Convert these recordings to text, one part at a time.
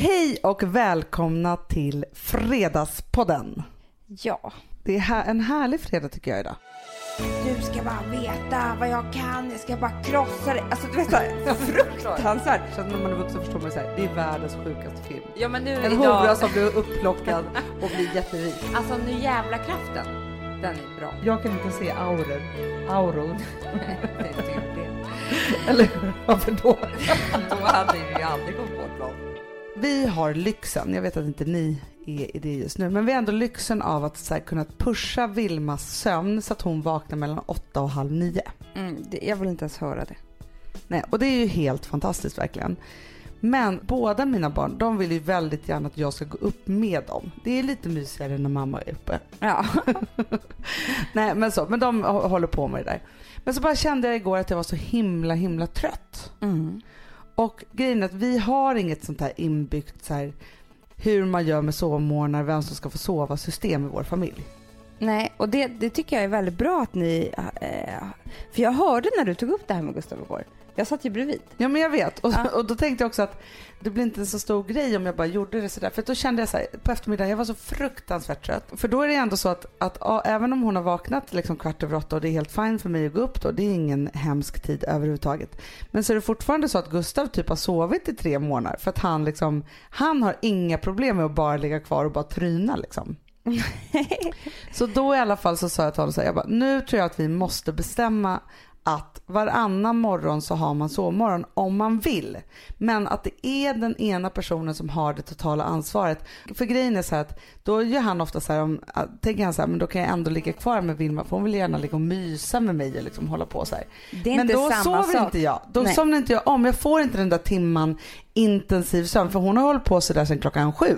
Hej och välkomna till Fredagspodden. Ja. Det är här, en härlig fredag tycker jag idag. Du ska bara veta vad jag kan, jag ska bara krossa dig. Alltså du vet såhär, fruktansvärt. Så när man är vuxen förstår man så här, det är världens sjukaste film. Ja men nu En idag, hora som blir upplockad och blir jätterik. alltså nu jävla kraften. Den är bra. Jag kan inte se auror. Auror. Det är typ det. Eller varför då? Då hade vi ju aldrig kommit på ett plan. Vi har lyxen, jag vet att inte ni är i det just nu, men vi har ändå lyxen av att här, kunna pusha Vilmas sömn så att hon vaknar mellan åtta och halv nio. Mm, det, jag vill inte ens höra det. Nej, och det är ju helt fantastiskt verkligen. Men båda mina barn, de vill ju väldigt gärna att jag ska gå upp med dem. Det är lite mysigare när mamma är uppe. Ja. Nej, men så, men de hå- håller på med det där. Men så bara kände jag igår att jag var så himla, himla trött. Mm. Och grejen är att vi har inget sånt här inbyggt så här hur man gör med sovmorgnar, vem som ska få sova system i vår familj. Nej, och det, det tycker jag är väldigt bra att ni... Eh, för jag hörde när du tog upp det här med Gustav igår. Jag satt ju bredvid. Ja men jag vet och, Ja. och då tänkte jag också att det blir inte en så stor grej om jag bara gjorde det sådär. För då kände jag så här, på eftermiddagen, jag var så fruktansvärt trött. För då är det ändå så att, att ja, även om hon har vaknat liksom kvart över åtta och det är helt fint för mig att gå upp då, det är ingen hemsk tid överhuvudtaget. Men så är det fortfarande så att Gustav typ har sovit i tre månader för att han liksom, han har inga problem med att bara ligga kvar och bara tryna liksom. Så då i alla fall så sa jag till honom så här, jag bara, nu tror jag att vi måste bestämma att varannan morgon så har man sovmorgon om man vill. Men att det är den ena personen som har det totala ansvaret. För grejen är så här att då gör han ofta så här, om, att- tänker han så här, men då kan jag ändå ligga kvar med Vilma för hon vill gärna ligga och mysa med mig och liksom hålla på så här. Det är men inte då samma sover sak. inte jag. Då Nej. somnar inte jag om. Jag får inte den där timman intensiv sömn för hon har hållit på så där sedan klockan sju.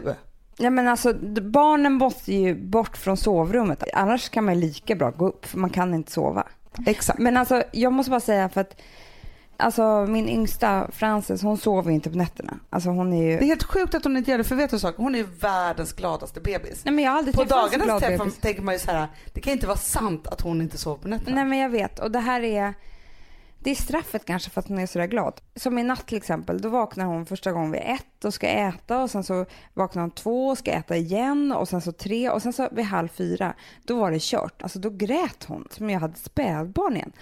Ja men alltså barnen måste ju bort från sovrummet. Annars kan man lika bra gå upp för man kan inte sova. Exakt. Men alltså jag måste bara säga för att Alltså min yngsta Frances hon sover ju inte på nätterna. Alltså hon är ju... Det är helt sjukt att hon inte gör det för vet du en sak? Hon är ju världens gladaste bebis. Nej men jag har aldrig På dagarnas träff tänker man ju så här, det kan inte vara sant att hon inte sover på nätterna. Nej men jag vet och det här är det är straffet kanske för att hon är sådär glad. Som i natt till exempel, då vaknar hon första gången vid ett och ska äta och sen så vaknar hon två och ska äta igen och sen så tre och sen så vid halv fyra, då var det kört. Alltså då grät hon som jag hade spädbarn igen.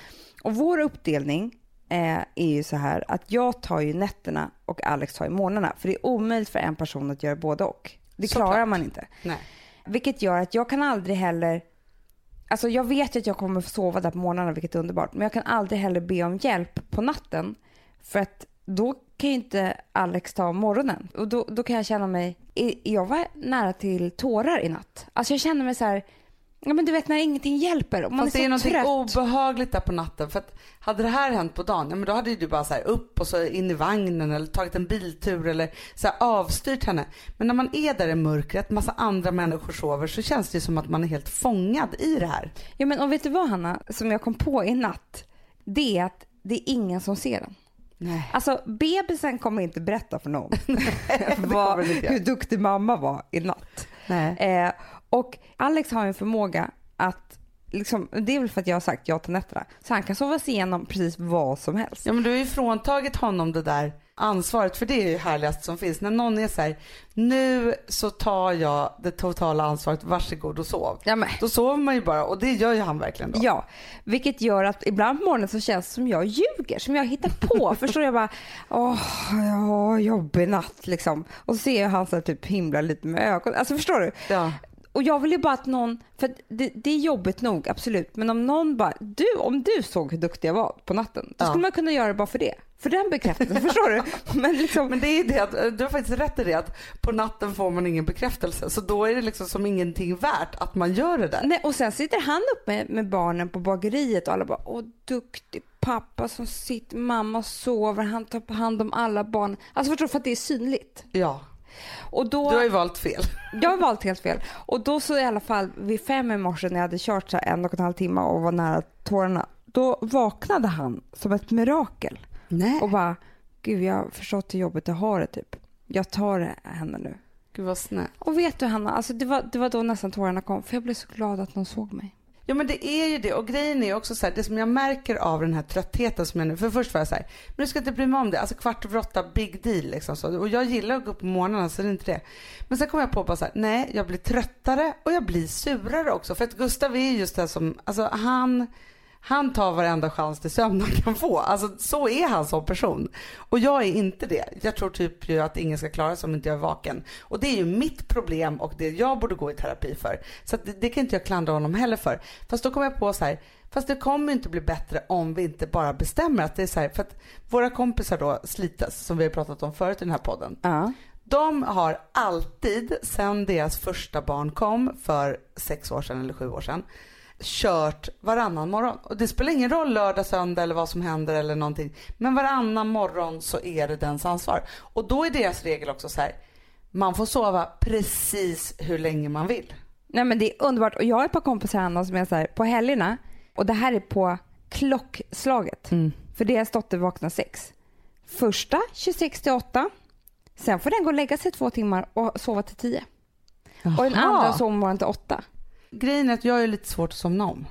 Och vår uppdelning eh, är ju så här att jag tar ju nätterna och Alex tar ju morgnarna. För det är omöjligt för en person att göra både och. Det Såklart. klarar man inte. Nej. Vilket gör att jag kan aldrig heller Alltså jag vet ju att jag kommer få sova där på morgnarna, vilket är underbart. Men jag kan aldrig heller be om hjälp på natten. För att då kan ju inte Alex ta morgonen. Och då, då kan jag känna mig... Jag var nära till tårar i natt. Alltså jag känner mig så här... Ja men du vet när ingenting hjälper. Och man Fast är det är någonting trött. obehagligt där på natten. För att hade det här hänt på dagen, ja, men då hade ju du bara så här upp och så in i vagnen eller tagit en biltur eller så här avstyrt henne. Men när man är där i mörkret, massa andra människor sover så känns det ju som att man är helt fångad i det här. Ja men och vet du vad Hanna, som jag kom på i natt? Det är att det är ingen som ser den. Nej. Alltså bebisen kommer inte berätta för någon kommer vad, hur duktig mamma var i natt. Nej. Eh, och Alex har en förmåga att, liksom, det är väl för att jag har sagt ja till nätterna, så han kan sova sig igenom precis vad som helst. Ja men du har ju fråntagit honom det där ansvaret för det är ju härligast som finns. När någon är så här, nu så tar jag det totala ansvaret, varsågod och sov. Ja, men, Då sover man ju bara och det gör ju han verkligen då. ja, vilket gör att ibland på morgonen så känns det som jag ljuger, som jag hittar på. Förstår jag bara, åh, ja, jobbig natt liksom. Och så ser jag han så här, typ himla lite med ögonen. Alltså förstår du? Ja. Och jag vill ju bara att någon, för det, det är jobbigt nog absolut, men om någon bara, du, om du såg hur duktig jag var på natten, då Ja. skulle man kunna göra det bara för det. För den bekräftelsen, förstår du? Men liksom, Men det är det att, du har faktiskt rätt i det att på natten får man ingen bekräftelse så då är det liksom som ingenting värt att man gör det där. nej, och sen sitter han uppe med, med barnen på bageriet och alla bara, åh duktig pappa som sitter, mamma sover, han tar hand om alla barn. Alltså förstår du, för att det är synligt. Ja, Och då, du har ju valt fel. Jag har valt helt fel. Och då så i alla fall vid fem i morse när jag hade kört så en och en halv timme och var nära tårarna, då vaknade han som ett mirakel. Nej. Och bara, gud jag har förstått hur jobbigt jag har det typ. Jag tar det henne nu. Gud vad snällt. Och vet du Hanna, alltså det var, det var då nästan tårarna kom för jag blev så glad att någon såg mig. Ja men det är ju det och grejen är också så här, det som jag märker av den här tröttheten som jag nu, för först var jag så här, men du ska inte bry mig om det, alltså kvart över åtta, big deal liksom så. Och jag gillar att gå upp på morgnarna så det är inte det. Men sen kom jag på bara så här, nej jag blir tröttare och jag blir surare också. För att Gustav är just det som, alltså han han tar varenda chans till sömn han kan få. Alltså så är han som person. Och jag är inte det. Jag tror typ ju att ingen ska klara sig om inte jag är vaken. Och det är ju mitt problem och det jag borde gå i terapi för. Så det, det, kan inte jag klandra honom heller för. Fast då kommer jag på så här, fast det kommer inte bli bättre om vi inte bara bestämmer att det är så här, för att våra kompisar då Slitas, som vi har pratat om förut i den här podden. Ja. De har alltid, sen deras första barn kom för sex år sedan eller sju år sedan, kört varannan morgon. Och det spelar ingen roll lördag, söndag eller vad som händer eller någonting. Men varannan morgon så är det dens ansvar. Och då är deras regel också så här. Man får sova precis hur länge man vill. Nej men det är underbart och jag har ett par kompisar Anna som är så här, på helgerna och det här är på klockslaget. Mm. För deras dotter vaknar sex. Första 26 till 8. Sen får den gå och lägga sig två timmar och sova till 10. Och den andra sover till 8. Grejen är att jag är lite svårt att somna om.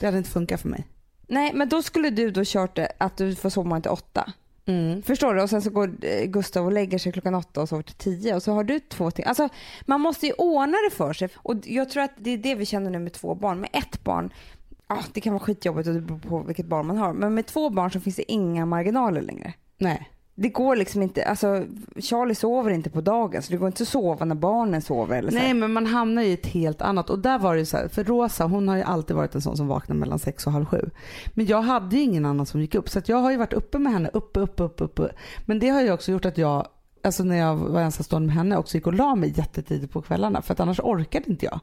Det hade inte funkat för mig. Nej men då skulle du då kört det att du får sova till 8. Mm. Förstår du? Och sen så går eh, Gustav och lägger sig klockan åtta och sover till tio och så har du två timmar. Alltså man måste ju ordna det för sig. Och jag tror att det är det vi känner nu med två barn. Med ett barn, ja det kan vara skitjobbigt och det beror på vilket barn man har. Men med två barn så finns det inga marginaler längre. Nej. Det går liksom inte, alltså Charlie sover inte på dagen så det går inte att sova när barnen sover eller så. Nej men man hamnar i ett helt annat och där var det ju så här, för Rosa hon har ju alltid varit en sån som vaknar mellan sex och halv sju. Men jag hade ju ingen annan som gick upp så att jag har ju varit uppe med henne, uppe, uppe, uppe, uppe. Men det har ju också gjort att jag, alltså när jag var ensamstående med henne också gick och la mig jättetidigt på kvällarna för att annars orkade inte jag.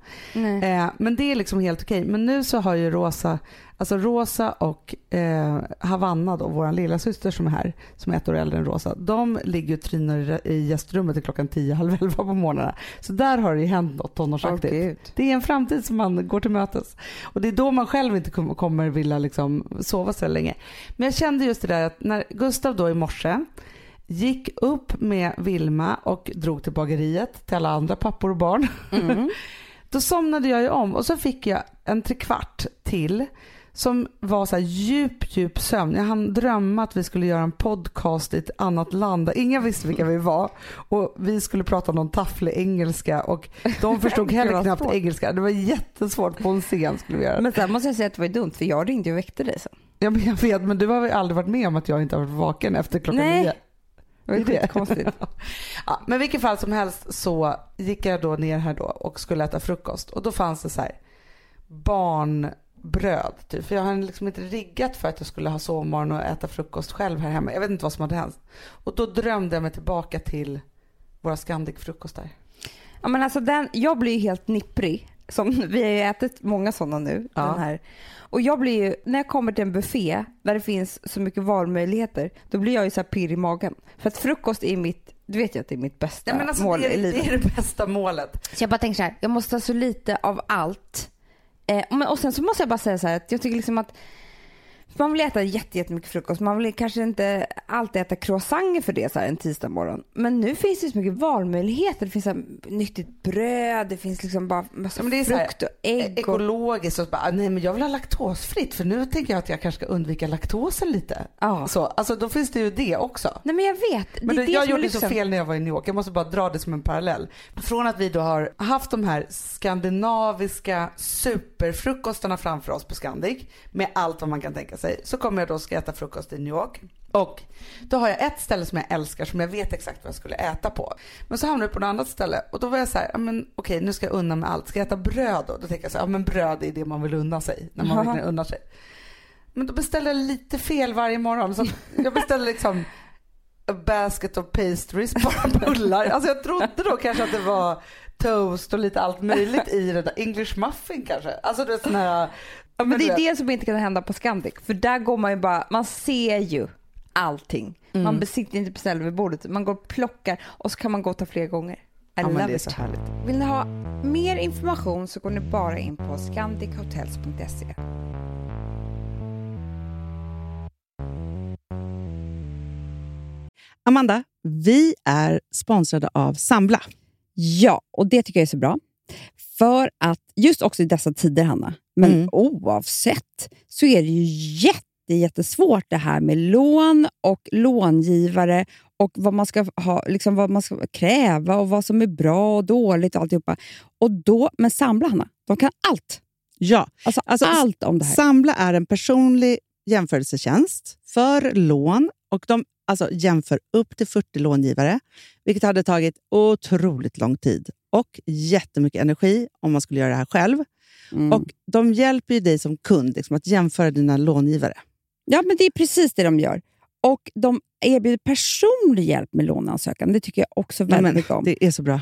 Eh, men det är liksom helt okej. Men nu så har ju Rosa, alltså Rosa och eh, Havanna då, vår lilla syster som är här, som är ett år äldre än Rosa, de ligger och trynar i- gästrummet till klockan 10, halv 11 på morgnarna. Så där har det ju hänt något tonårsaktigt. gud. det är en framtid som man går till mötes. Och det är då man själv inte kom- kommer vilja liksom sova så länge. Men jag kände just det där att när Gustav då i morse gick upp med Vilma och drog till bageriet till alla andra pappor och barn. Mm. Då somnade jag ju om och så fick jag en trekvart till som var så här djup, djup sömn. Jag hann drömma att vi skulle göra en podcast i ett annat land där ingen visste vilka vi var och vi skulle prata någon tafflig engelska och de förstod heller knappt svårt. engelska. Det var jättesvårt på en scen skulle vi göra. Men sen måste jag säga att det var dumt för jag ringde och väckte dig sen. Ja, men jag vet, men du har väl aldrig varit med om att jag inte har varit vaken efter klockan Nej. nio? Det är skitkonstigt. Ja, men i vilket fall som helst så gick jag då ner här då och skulle äta frukost och då fanns det så här barnbröd typ. För jag har liksom inte riggat för att jag skulle ha sovmorgon och äta frukost själv här hemma. Jag vet inte vad som hade hänt. Och då drömde jag mig tillbaka till våra Scandic-frukostar. Ja, men alltså den, jag blir ju helt nipprig. Som, vi har ätit många sådana nu. Ja. Den här. Och jag blir ju, när jag kommer till en buffé där det finns så mycket valmöjligheter, då blir jag ju så här pirr i magen. För att frukost är mitt, du vet ju att det är mitt bästa Nej, men alltså, mål det, i livet. det är det bästa målet. Så jag bara tänker så här, jag måste ha så lite av allt. Eh, men, och sen så måste jag bara säga så här att jag tycker liksom att man vill äta jätte- jättemycket frukost. Man vill kanske inte alltid äta croissanter för det så här en tisdag morgon. Men nu finns det så mycket valmöjligheter. Det finns så här nyttigt bröd, det finns liksom bara massa men det är så frukt och ägg. Och... Ekologiskt och bara, nej men jag vill ha laktosfritt för nu tänker jag att jag kanske ska undvika laktosen lite. Ja. Så, alltså då finns det ju det också. Nej men jag vet. Det Men det, det jag gjorde så lyxen. fel när jag var i New York. Jag måste bara dra det som en parallell. Från att vi då har haft de här skandinaviska superfrukostarna framför oss på Scandic med allt vad man kan tänka sig. Så kommer jag då ska äta frukost i New York. Och då har jag ett ställe som jag älskar som jag vet exakt vad jag skulle äta på. Men så hamnade jag på något annat ställe och då var jag så här, men okej nu ska jag unna mig allt. Ska jag äta bröd då? Då tänker jag så här, ja men bröd är det man vill unna sig när man verkligen unnar sig. Men då beställer jag lite fel varje morgon. Så jag beställer liksom a basket of pastries, bara bullar. Alltså jag trodde då kanske att det var toast och lite allt möjligt i det där. English muffin kanske. Alltså det är sån här... Ja, Men det är det som inte kan hända på Scandic. För där går man ju bara, man ser ju allting. Mm. Man besitter inte beställer vid bordet. Man går och plockar och så kan man gå och ta fler gånger. I Ja, men det är så härligt. Vill ni ha mer information så går ni bara in på scandichotels.se. Amanda, vi är sponsrade av Sambla. Ja, och det tycker jag är så bra. För att, just också i dessa tider Hanna, men Mm. oavsett så är det ju jätte, jättesvårt det här med lån och långivare och vad man ska ha, liksom vad man ska kräva och vad som är bra och dåligt och alltihopa. Och då, men Sambla Hanna, de kan allt. Ja, Alltså, Alltså, allt om det här. Sambla är en personlig jämförelsetjänst för lån och de alltså, jämför upp till 40 långivare, vilket hade tagit otroligt lång tid och jättemycket energi om man skulle göra det här själv. Mm. Och De hjälper ju dig som kund liksom, att jämföra dina långivare. Ja, men det är precis det de gör. Och de erbjuder personlig hjälp med låneansökan. Det tycker jag också väldigt mycket om. det är så bra.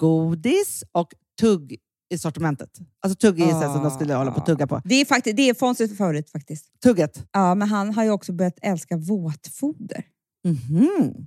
godis och tugg i sortimentet. Alltså tugg så här som de skulle hålla på att tugga på. Det är, faktiskt, det är Fonzies favorit faktiskt. Tugget. Ja, men han har ju också börjat älska våtfoder. Det Han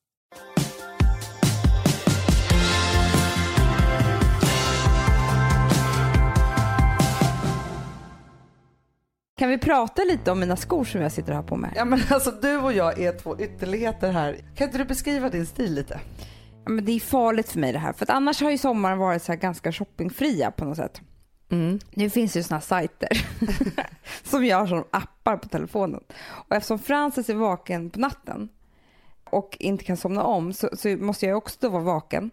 Kan vi prata lite om mina skor som jag sitter här på med? Ja men alltså du och jag är två ytterligheter här. Kan inte du beskriva din stil lite? Ja, men det är farligt för mig det här. För att annars har ju sommaren varit så här ganska shoppingfria på något sätt. Nu finns det ju såna sajter som gör som appar på telefonen. Och eftersom Frances är vaken på natten och inte kan somna om så, så måste jag också då vara vaken.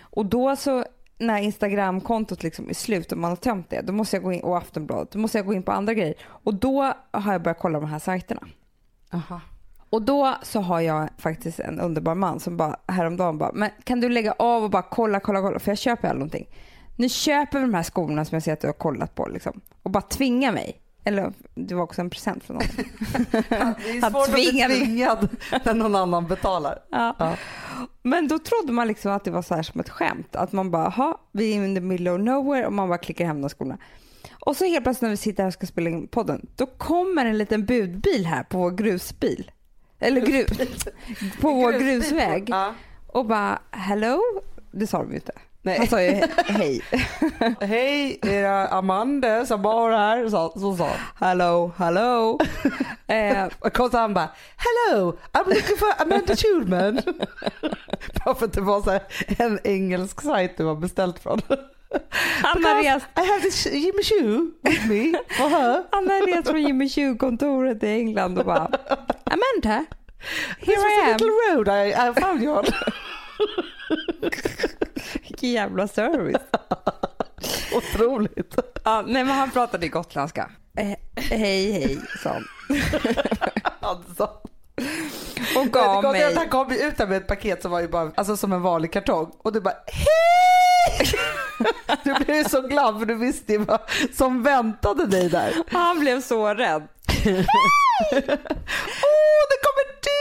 Och då så när Instagramkontot liksom är slut och man har tömt det, då måste jag gå in, och Aftonbladet, då måste jag gå in på andra grejer. Och då har jag börjat kolla de här sajterna. Aha. Och då så har jag faktiskt en underbar man som bara häromdagen bara, men kan du lägga av och bara kolla, kolla, kolla, för jag köper aldrig någonting. Nu köper vi de här skorna som jag ser att du har kollat på liksom, och bara tvinga mig. Eller det var också en present från någon. Det är Han svårt att bli tvingad när någon annan betalar. Ja. Ja. Men då trodde man liksom att det var så här som ett skämt. Att man bara, ha, vi är in the middle of nowhere och man bara klickar hem de skorna. Och så helt plötsligt när vi sitter här och ska spela in podden, då kommer en liten budbil här på vår grusbil. Eller grus, på vår grusväg. Ja. Och bara, hello? Det sa de ju inte. Nej. Han sa ju he- hej. Hej, är det Amanda som bor här? Så, så sa. Hello, hello. eh, Och så han bara Hello, I'm looking for Amanda Schulman. Bara för att det var så en engelsk sajt du har beställt från. Because rest, I have this Jimmy Choo with me for her. han har rest från Jimmy Choo-kontoret i England och bara Amanda, This here was I a am. little road I, I found you on. Vilken jävla service. Otroligt. Ja, nej men han pratade gotländska. Eh, hej hej sa han. Alltså. Och Det gav kom, mig. Han kom ju ut där med ett paket som var ju bara alltså, som en vanlig kartong och du bara hej! Du blev ju så glad för du visste ju vad som väntade dig där. Han blev så rädd. Åh, det kommer du!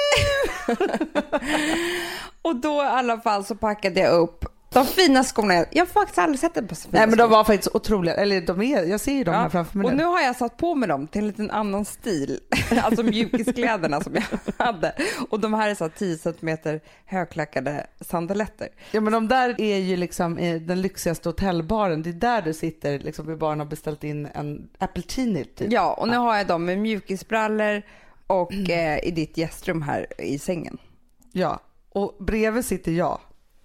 Och då i alla fall så packade jag upp de fina skorna. Jag jag har faktiskt aldrig sett en på så fina Nej men de var faktiskt otroliga, eller de är, jag ser ju dem här framför mig och nu. har jag satt på mig dem till en liten annan stil. alltså mjukiskläderna som jag hade. Och de här är så här 10 cm högklackade sandaletter. Ja men de där är ju liksom i den lyxigaste hotellbaren, det är där du sitter liksom vid baren och har beställt in en appletini typ. Ja, och nu har jag dem med mjukisbrallor och eh, i ditt gästrum här i sängen. Ja, och bredvid sitter jag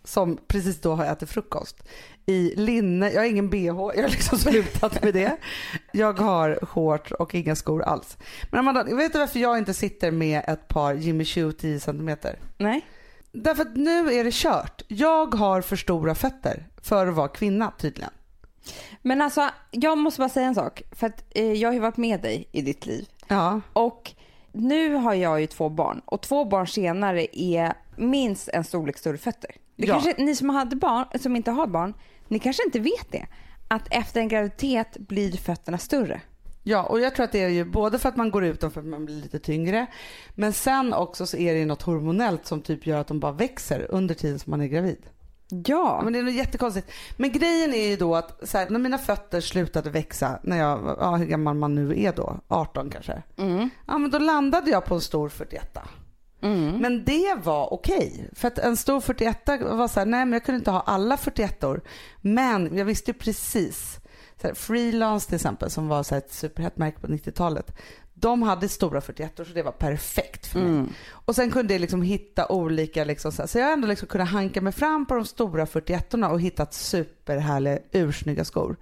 som precis då har ätit frukost i linne, jag har ingen bh, jag har liksom slutat med det. Jag har shorts och inga skor alls. Men Amanda, vet du varför jag inte sitter med ett par Jimmy Choo 10 cm? Nej? Därför att nu är det kört. Jag har för stora fötter för att vara kvinna tydligen. Men alltså, jag måste bara säga en sak. För att eh, jag har ju varit med dig i ditt liv. Ja. Och nu har jag ju två barn och två barn senare är minst en storlek större fötter. Det Ja. kanske, ni som, hade barn, som inte har barn, ni kanske inte vet det. Att efter en graviditet blir fötterna större. Ja, och jag tror att det är ju både för att man går ut dem för att man blir lite tyngre, men sen också så är det ju något hormonellt som typ gör att de bara växer under tiden som man är gravid. Ja. Ja, men det är nog jättekonstigt. Men grejen är ju då att så här, när mina fötter slutade växa, när jag, ja hur gammal man nu är då, 18 kanske. Mm. Ja men då landade jag på en stor 41 Mm. Men det var okej. För att en stor 41 var så här, nej men jag kunde inte ha alla 41 or Men jag visste ju precis. Så här, Freelance till exempel som var så ett superhett märke på 90-talet. De hade stora 41 så det var perfekt för mig. Mm. Och sen kunde jag liksom hitta olika, liksom så, här, så jag har ändå liksom kunnat hanka mig fram på de stora 41 och hittat superhärliga ursnygga skor.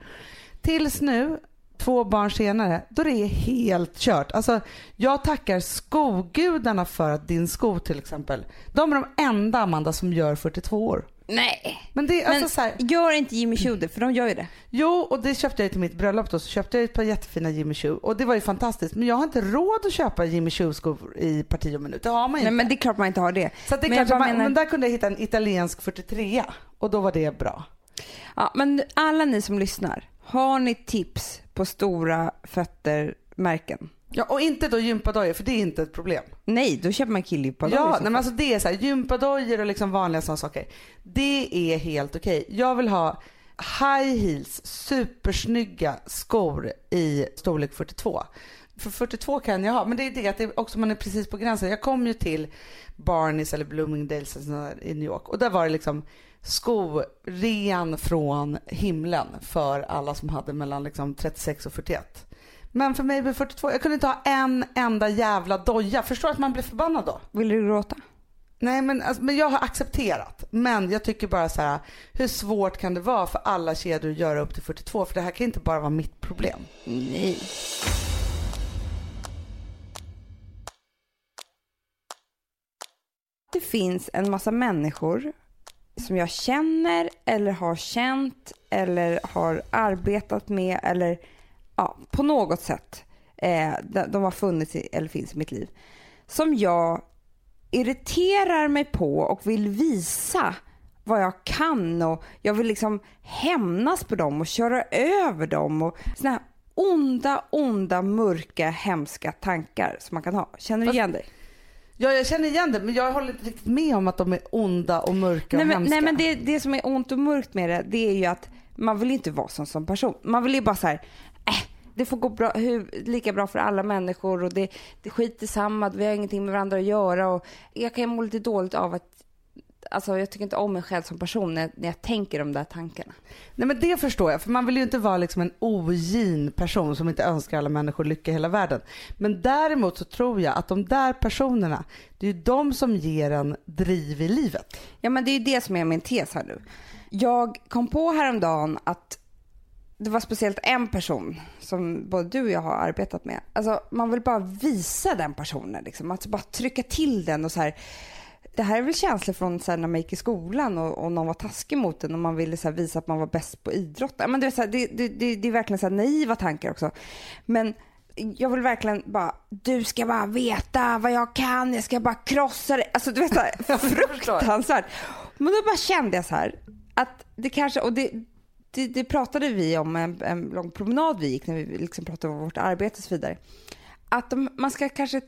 Tills nu, två barn senare, då det är helt kört. Alltså, jag tackar skogudarna för att din sko till exempel, de är de enda Amanda som gör 42 år. Nej. Men det alltså Men så här, gör inte Jimmy Choo det, för de gör ju det. Jo, och det köpte jag till mitt bröllop då. Så köpte jag ett par jättefina Jimmy Choo och det var ju fantastiskt. Men jag har inte råd att köpa Jimmy Choo-skor i parti och minut. Det har man ju Nej inte. men det är klart man inte har det. Så att det är men klart, man, menar- men där kunde jag hitta en italiensk 43 och då var det bra. Ja, men alla ni som lyssnar, har ni tips på stora fötter-märken? Ja, och inte då gympadojor för det är inte ett problem. Nej, då köper man killgympa. Ja, nej, men alltså det är så här, gympadojor och liksom vanliga sådana saker. Det är helt okej. Jag vill ha high heels, supersnygga skor i storlek 42. För 42 kan jag ha, men det är det att det också man är precis på gränsen. Jag kom ju till Barneys eller Bloomingdales i New York och där var det liksom sko ren från himlen för alla som hade mellan liksom 36 och 41. Men för mig blev 42, jag kunde inte ha en enda jävla doja. Förstår att man blir förbannad då? Vill du gråta? Nej men, alltså, men jag har accepterat. Men jag tycker bara så här, hur svårt kan det vara för alla kedjor att göra upp till 42? För det här kan inte bara vara mitt problem. Nej. Det finns en massa människor som jag känner eller har känt eller har arbetat med eller ja, på något sätt. Eh, de, har funnits i, eller finns i mitt liv. Som jag irriterar mig på och vill visa vad jag kan och jag vill liksom hämnas på dem och köra över dem och såna här onda, onda, mörka, hemska tankar som man kan ha. Känner du Fast- igen dig? Ja jag känner igen det men jag håller inte riktigt med om att de är onda och mörka Nej och men, hemska. nej men det, det som är ont och mörkt med det, det är ju att man vill inte vara sån som person. Man vill ju bara så här, äh, det får gå bra, hur, lika bra för alla människor och det, det skiter samma, vi har ingenting med varandra att göra och jag kan må lite dåligt av att alltså jag tycker inte om mig själv som person när, när jag tänker de där tankarna. Nej men det förstår jag, för man vill ju inte vara liksom en ogin person som inte önskar alla människor lycka i hela världen. Men däremot så tror jag att de där personerna, det är ju de som ger en driv i livet. Ja men det är ju det som är min tes här nu. Jag kom på häromdagen att det var speciellt en person som både du och jag har arbetat med. Alltså man vill bara visa den personen liksom. Alltså bara trycka till den och så här. Det här är väl känslor från så här, när man gick i skolan och, och någon var taskig mot en och man ville så här, visa att man var bäst på idrott. Men det, är så här, det, det, det, det är verkligen så här, naiva tankar också. Men jag vill verkligen bara, du ska bara veta vad jag kan, jag ska bara krossa dig. Alltså du vet så fruktansvärt. Men då bara kände jag så här, att det kanske, och det, det, det pratade vi om en, en lång promenad vi gick när vi liksom pratade om vårt arbete och så vidare. Att de, man ska kanske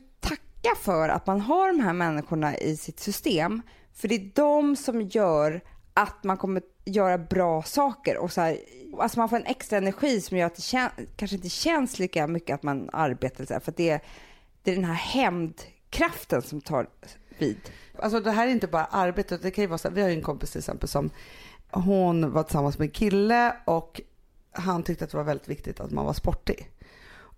tacka för att man har de här människorna i sitt system. För det är de som gör att man kommer göra bra saker och så här, alltså man får en extra energi som gör att det kän, kanske inte känns lika mycket att man arbetar så här, för det är, det är den här hämndkraften som tar vid. Alltså det här är inte bara arbetet, det kan ju vara så här, vi har ju en kompis till exempel som hon var tillsammans med en kille och han tyckte att det var väldigt viktigt att man var sportig.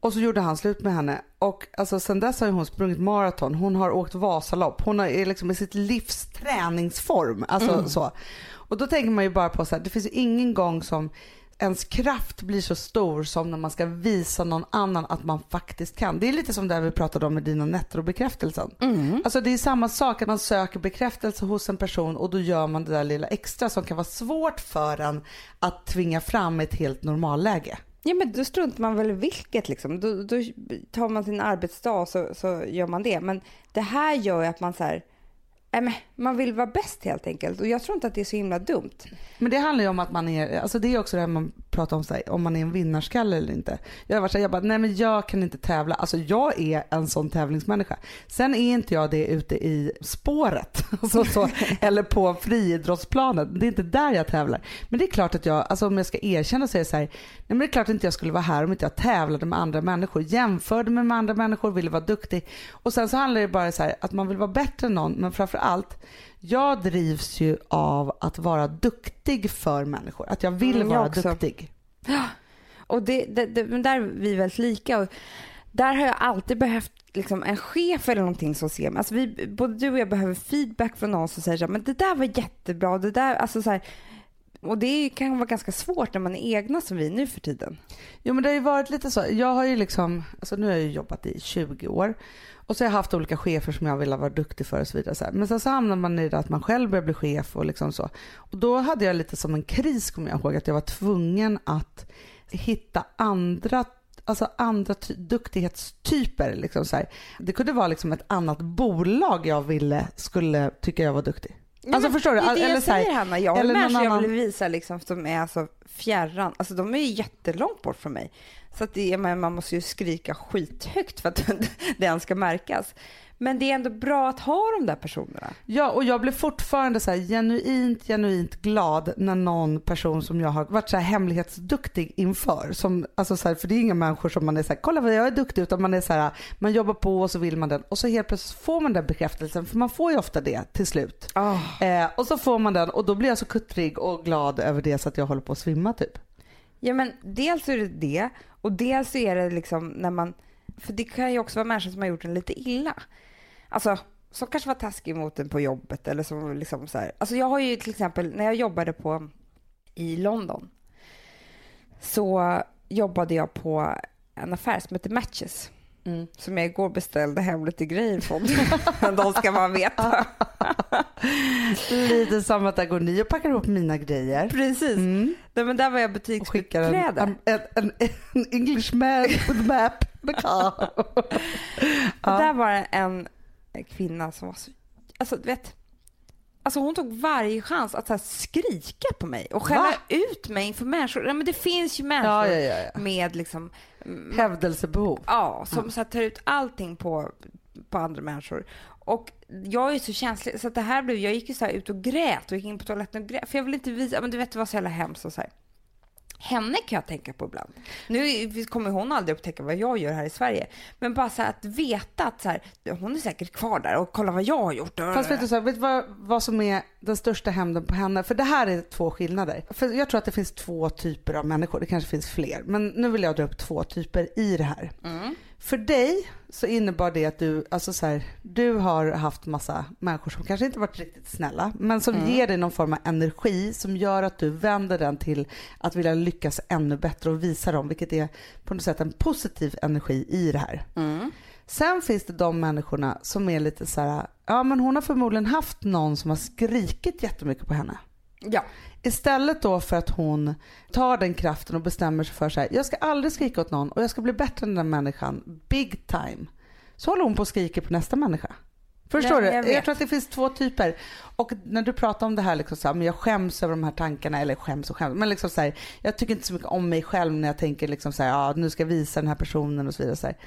Och så gjorde han slut med henne och alltså sen dess har hon sprungit maraton, hon har åkt Vasalopp, hon är liksom i sitt livs träningsform. Alltså mm. så. Och då tänker man ju bara på så här, det finns ju ingen gång som ens kraft blir så stor som när man ska visa någon annan att man faktiskt kan. Det är lite som det vi pratade om med dina nettobekräftelsen. Mm. Alltså det är samma sak att man söker bekräftelse hos en person och då gör man det där lilla extra som kan vara svårt för en att tvinga fram ett helt normalläge. Ja men då struntar man väl vilket liksom. Då, då tar man sin arbetsdag så, så gör man det. Men det här gör ju att man så här, man vill vara bäst helt enkelt och jag tror inte att det är så himla dumt. Men det handlar ju om att man är, alltså det är också det här man pratar om, sig, om man är en vinnarskalle eller inte. Jag varit så här, jag bara, nej men jag kan inte tävla. Alltså jag är en sån tävlingsmänniska. Sen är inte jag det ute i spåret alltså så, eller på friidrottsplanen. Det är inte där jag tävlar. Men det är klart att jag, alltså om jag ska erkänna så är det så här, nej men det är klart att inte jag skulle vara här om inte jag tävlade med andra människor, jämförde mig med andra människor, ville vara duktig. Och sen så handlar det bara så här, att man vill vara bättre än någon, men framför allt jag drivs ju av att vara duktig för människor. Att jag vill mm, jag vara också. duktig. Ja, och det, det, det, där är vi väldigt lika. Och där har jag alltid behövt liksom en chef eller någonting som ser mig. Alltså vi, både du och jag behöver feedback från någon som säger så här, men det där var jättebra. Det där, alltså så här, och det kan vara ganska svårt när man är egna som vi nu för tiden. Jo men det har ju varit lite så. Jag har ju liksom, alltså nu har jag ju jobbat i 20 år och så har jag haft olika chefer som jag ville vara duktig för och så vidare. Men sen så hamnar man i det att man själv börjar bli chef och liksom så. Och då hade jag lite som en kris kommer jag ihåg att jag var tvungen att hitta andra alltså andra duktighetstyper. Liksom så här. Det kunde vara liksom ett annat bolag jag ville skulle tycka jag var duktig. Alltså förstår du? Det är det eller jag säger Hanna. Jag har människor jag vill visa liksom som är alltså fjärran. Alltså de är jättelångt bort från mig. Så att det, man måste ju skrika skithögt för att det ens ska märkas. Men det är ändå bra att ha de där personerna. Ja, och jag blir fortfarande så genuint, genuint glad när någon person som jag har varit så här hemlighetsduktig inför. Som, alltså så här, för det är inga människor som man är så här, kolla vad jag är duktig, utan man är så här, man jobbar på och så vill man den. Och så helt plötsligt får man den bekräftelsen, för man får ju ofta det till slut. Oh. Eh, och så får man den och då blir jag så kuttrig och glad över det så att jag håller på att svimma typ. Ja men dels är det det och dels är det liksom när man, för det kan ju också vara människor som har gjort en lite illa. Alltså som kanske var taskig mot en på jobbet eller som liksom så här. Alltså jag har ju till exempel när jag jobbade på i London så jobbade jag på en affär som heter Matches. Mm. Som jag igår beställde hem lite grejer från. De ska man veta. lite som att där går ni och packar ihop mina grejer. Precis. Mm. Nej, men där var jag butiksbiträde. En, en, en, en English man with map. ja. Och där var en kvinna som var så, alltså du vet, Alltså hon tog varje chans att så skrika på mig och skälla ut mig inför människor. Ja, men det finns ju människor ja, ja, med liksom... Mm, Hävdelsebehov. Ja, som så tar ut allting på, på andra människor. Och jag är så känslig så det här blev, jag gick ju så ut och grät och gick in på toaletten och grät för jag vill inte visa, men du vet det var så jävla hemskt och så här. Henne kan jag tänka på ibland. Nu kommer hon aldrig upptäcka vad jag gör här i Sverige. Men bara så att veta att så här, hon är säkert kvar där och kolla vad jag har gjort. Fast vet du, så här, vet du vad, vad som är den största hämnden på henne? För det här är två skillnader. För jag tror att det finns två typer av människor, det kanske finns fler. Men nu vill jag dra upp två typer i det här. Mm. För dig så innebar det att du, alltså så här, du har haft massa människor som kanske inte varit riktigt snälla men som Mm. ger dig någon form av energi som gör att du vänder den till att vilja lyckas ännu bättre och visa dem vilket är på något sätt en positiv energi i det här. Mm. Sen finns det de människorna som är lite så här, ja men hon har förmodligen haft någon som har skrikit jättemycket på henne. Ja. Istället då för att hon tar den kraften och bestämmer sig för så här, jag ska aldrig skrika åt någon och jag ska bli bättre än den människan, big time. Så håller hon på och skriker på nästa människa. Förstår Ja, du? jag Jag, tror att det finns två typer. Och när du pratar om det här, liksom så här men jag skäms över de här tankarna, eller skäms och skäms, men liksom så här, jag tycker inte så mycket om mig själv när jag tänker liksom så här, ja, nu ska jag visa den här personen och så vidare. Så här.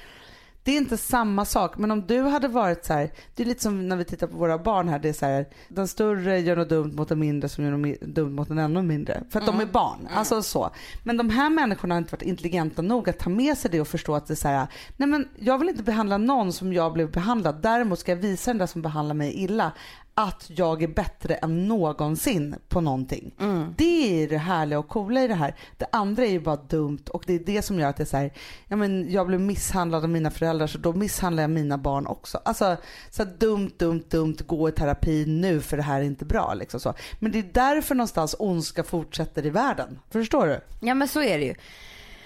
Det är inte samma sak, men om du hade varit så här, det är lite som när vi tittar på våra barn här, det är så här, den större gör något dumt mot den mindre som gör något dumt mot den ännu mindre. För att de är barn, alltså så. Men de här människorna har inte varit intelligenta nog att ta med sig det och förstå att det är så här, nej men jag vill inte behandla någon som jag blev behandlad, däremot ska jag visa den där som behandlar mig illa att jag är bättre än någonsin på någonting. Det är det härliga och coola i det här. Det andra är ju bara dumt och det är det som gör att det är så här, ja men jag blev misshandlad av mina föräldrar så då misshandlar jag mina barn också. Alltså så här, dumt, dumt, dumt, gå i terapi nu för det här är inte bra liksom så. Men det är därför någonstans ondska fortsätter i världen. Förstår du? Ja men så är det ju.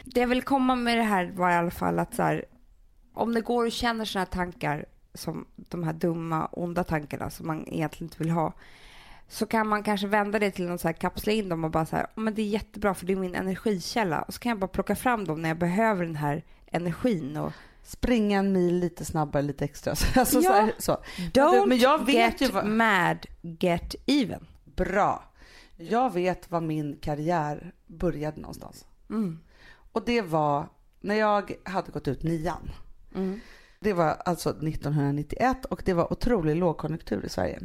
Det jag vill komma med det här var i alla fall att så här, om det går och känner sådana här tankar som de här dumma, onda tankarna som man egentligen inte vill ha så kan man kanske vända det till så här kapsla in dem och bara så här, "Ja, men det är jättebra för det är min energikälla och så kan jag bara plocka fram dem när jag behöver den här energin och Springa en mil lite snabbare, lite extra. Alltså, Ja. så här, så. don't men jag vet get ju vad- mad, get even. Bra. Jag vet var min karriär började någonstans. Mm. Och det var när jag hade gått ut nian. Mm. Det var alltså 1991 och det var otrolig lågkonjunktur i Sverige.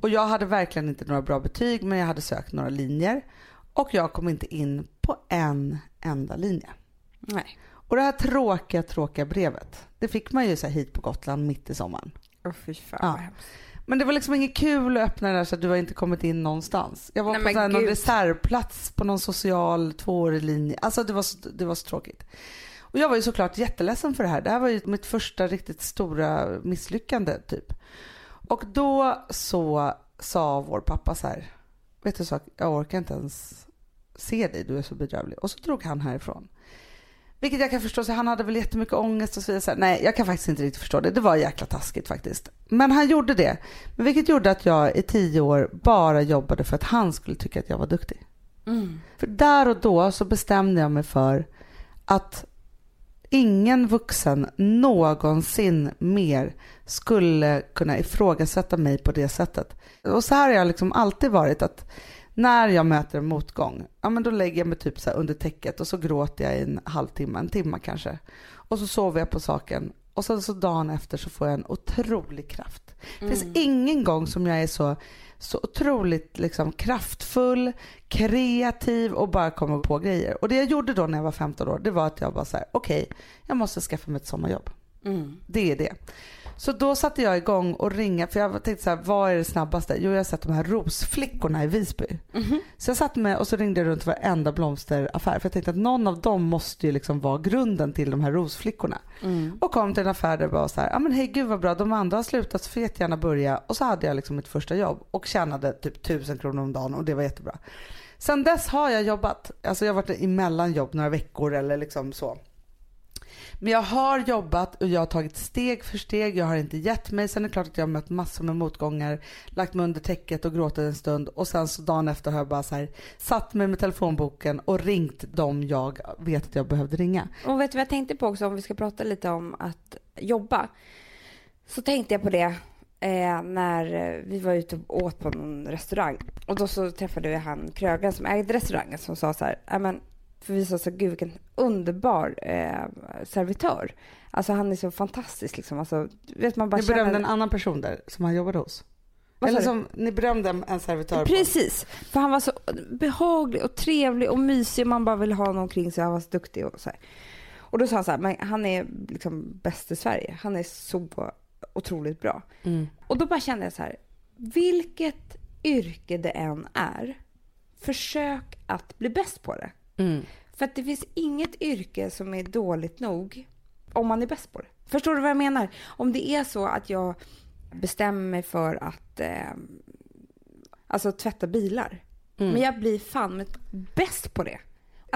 Och jag hade verkligen inte några bra betyg men jag hade sökt några linjer och jag kom inte in på en enda linje. Nej. Och det här tråkiga, tråkiga brevet, det fick man ju så hit på Gotland mitt i sommaren. Åh fy fan Ja. vad hemskt. Men det var liksom inget kul att öppna det där så att du har inte kommit in någonstans. Jag var Nej, på någon reservplats på någon social tvåårig linje. Alltså det var, så, det var så tråkigt. Och jag var ju såklart jätteledsen för det här. Det här var ju mitt första riktigt stora misslyckande typ. Och då så sa vår pappa så här. Vet du så, jag orkar inte ens se dig, du är så bedrövlig. Och så drog han härifrån. Vilket jag kan förstå, så han hade väl jättemycket ångest och så vidare. Så här, Nej, jag kan faktiskt inte riktigt förstå det. Det var jäkla taskigt faktiskt. Men han gjorde det. Men vilket gjorde att jag i tio år bara jobbade för att han skulle tycka att jag var duktig. Mm. För där och då så bestämde jag mig för att ingen vuxen någonsin mer skulle kunna ifrågasätta mig på det sättet. Och så här har jag liksom alltid varit att när jag möter en motgång, ja men då lägger jag mig typ så här under täcket och så gråter jag i en halvtimme, en timme kanske. Och så sover jag på saken och sen så dagen efter så får jag en otrolig kraft. Det finns ingen gång som jag är så, så otroligt liksom kraftfull, kreativ och bara kommer på grejer. Och det jag gjorde då när jag var 15 år, det var att jag bara så här: okej, jag måste skaffa mig ett sommarjobb. Mm. Det är det. Så då satte jag igång och ringa för jag tänkte så här, vad är det snabbaste? Jo, jag har sett de här rosflickorna i Visby. Så jag satte mig och så ringde jag runt varenda blomsteraffär för jag tänkte att någon av dem måste ju liksom vara grunden till de här rosflickorna. Mm. Och kom till en affär där det var så här, ja men hej gud vad bra, de andra har slutat så får jättegärna börja. Och så hade jag liksom mitt första jobb och tjänade typ tusen kronor om dagen och det var jättebra. Sen dess har jag jobbat, alltså jag har varit i mellanjobb några veckor eller liksom så. Men jag har jobbat och jag har tagit steg för steg. Jag har inte gett mig. Sen är det klart att jag har mött massor med motgångar, lagt mig under täcket och gråtit en stund och sen så dagen efter har jag bara så här, satt mig med telefonboken och ringt dem jag vet att jag behövde ringa. Och vet du vad jag tänkte på också om vi ska prata lite om att jobba? Så tänkte jag på det eh, när vi var ute och åt på någon restaurang. Och då så träffade vi han krögaren som ägde restaurangen som sa så här, men för vi sa så gud vilken underbar eh, servitör. Alltså han är så fantastisk liksom. Alltså, vet man bara Jag berömde känner- en annan person där som han jobbade hos. Vad Eller som ni berömde en servitör på. Precis, för han var så behaglig och trevlig och mysig och man bara ville ha honom omkring sig. Han var så duktig och så här. Och då sa han så här, men han är liksom bäst i Sverige. Han är så otroligt bra. Mm. Och då bara kände jag så här, vilket yrke det än är, försök att bli bäst på det. Mm. För att det finns inget yrke som är dåligt nog om man är bäst på det. Förstår du vad jag menar? Om det är så att jag bestämmer mig för att eh, alltså tvätta bilar. Mm. Men jag blir fan bäst på det.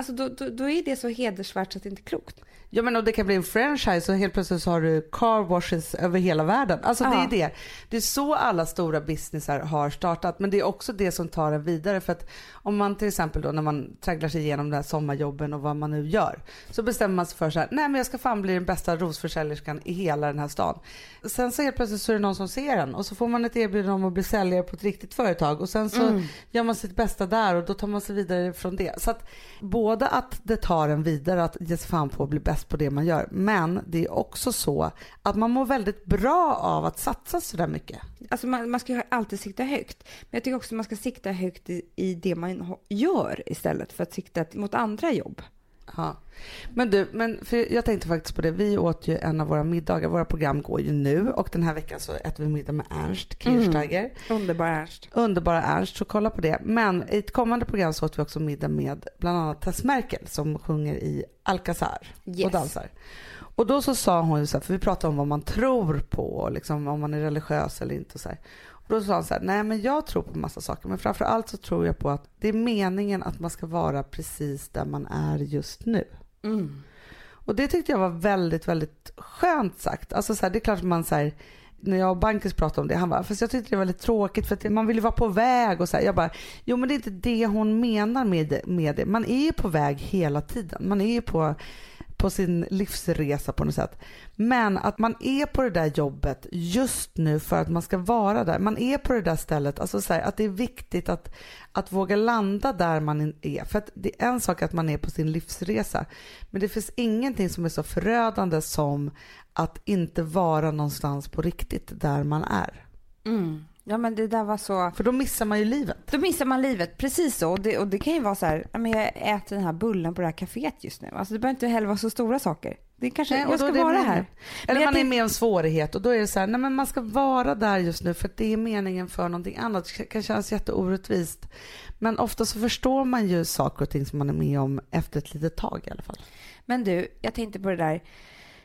Alltså då, då, då är det så hedersvärt så att det inte är klokt. Ja men och det kan bli en franchise och helt plötsligt så har du car washes över hela världen. Alltså det Ja. är det. Det är så alla stora businessar har startat men det är också det som tar en vidare för att om man till exempel då när man tragglar sig igenom de här sommarjobben och vad man nu gör så bestämmer man sig för så här, nej men jag ska fan bli den bästa rosförsäljerskan i hela den här stan. Sen så helt plötsligt så är det någon som ser en och så får man ett erbjudande om att bli säljare på ett riktigt företag och sen så gör man sitt bästa där och då tar man sig vidare från det. Så att både Både att det tar en vidare att ge sig fan på att bli bäst på det man gör men det är också så att man mår väldigt bra av att satsa så där mycket. Alltså man, man ska ju alltid sikta högt. Men jag tycker också man ska sikta högt i, i det man gör istället för att sikta mot andra jobb. Ja. Men du, men för jag tänkte faktiskt på det. Vi åt ju en av våra middagar. Våra program går ju nu och den här veckan så äter vi middag med Ernst Kirchsteiger. Underbar Ernst. Underbara Ernst, så kolla på det. Men i ett kommande program så åt vi också middag med bland annat Tess Merkel som sjunger i Alcazar och Yes. dansar. Och då så sa hon ju så här, för vi pratade om vad man tror på, och liksom om man är religiös eller inte och så här. Då sa hon så här, nej men jag tror på massa saker men framför allt så tror jag på att det är meningen att man ska vara precis där man är just nu. Mm. Och det tyckte jag var väldigt, väldigt skönt sagt. Alltså så här, det är klart att man så här, när jag och Bankis pratade om det, han bara, fast jag tyckte det var väldigt tråkigt för att man vill ju vara på väg och så här. Jag bara, jo men det är inte det hon menar med det. Med det. Man är ju på väg hela tiden. Man är ju på, på sin livsresa på något sätt. Men att man är på det där jobbet just nu för att man ska vara där. Man är på det där stället. Alltså så här, att det är viktigt att, att våga landa där man är. För att det är en sak att man är på sin livsresa. Men det finns ingenting som är så förödande som att inte vara någonstans på riktigt där man är. Mm. Ja men det där var så... För då missar man ju livet. Då missar man livet, precis så. Och det, och det kan ju vara så här, men jag äter den här bullen på det här kaféet just nu. Alltså det behöver inte heller vara så stora saker. Det kanske, Nej, jag ska vara meningen. här. Eller man är med om svårighet och då är det så här, nej men man ska vara där just nu för att det är meningen för någonting annat. Det kan kännas jätteorättvist. Men ofta så förstår man ju saker och ting som man är med om efter ett litet tag i alla fall. Men du, jag tänkte på det där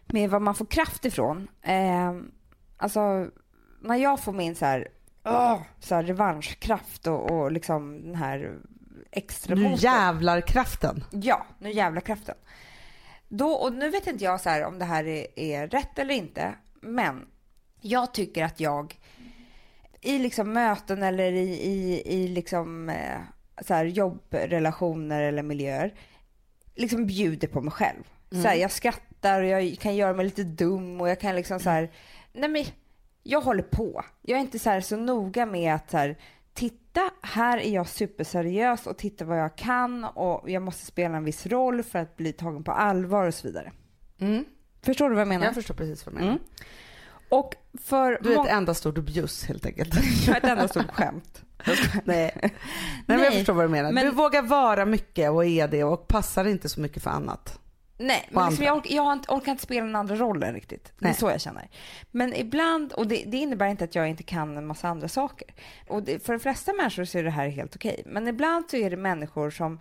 med vad man får kraft ifrån. Eh, alltså, när jag får min så här, åh, så här revanschkraft och, och liksom den här extra Nu jävlar kraften. Ja, nu jävla kraften. Då, och nu vet inte jag så här om det här är, är rätt eller inte, men jag tycker att jag i liksom möten eller i, i, i liksom eh, så här jobbrelationer eller miljöer liksom bjuder på mig själv. Så här, jag skrattar och jag kan göra mig lite dum och jag kan liksom så här, nej men jag håller på. Jag är inte så här så noga med att så här, titta, här är jag superseriös och titta vad jag kan och jag måste spela en viss roll för att bli tagen på allvar och så vidare. Mm. Förstår du vad jag menar? Jag förstår precis vad du menar. Mm. Och för Du är ett enda stort bjuss helt enkelt. ett enda stort skämt. Nej. Nej men jag förstår vad du menar. men- Du vågar vara mycket och är det och passar inte så mycket för annat. Nej, men liksom jag, ork, jag inte, orkar inte spela den andra rollen riktigt. Det är Nej. så jag känner. Men ibland, och det, det innebär inte att jag inte kan en massa andra saker. Och det, för de flesta människor så är det här helt okej. Men ibland så är det människor som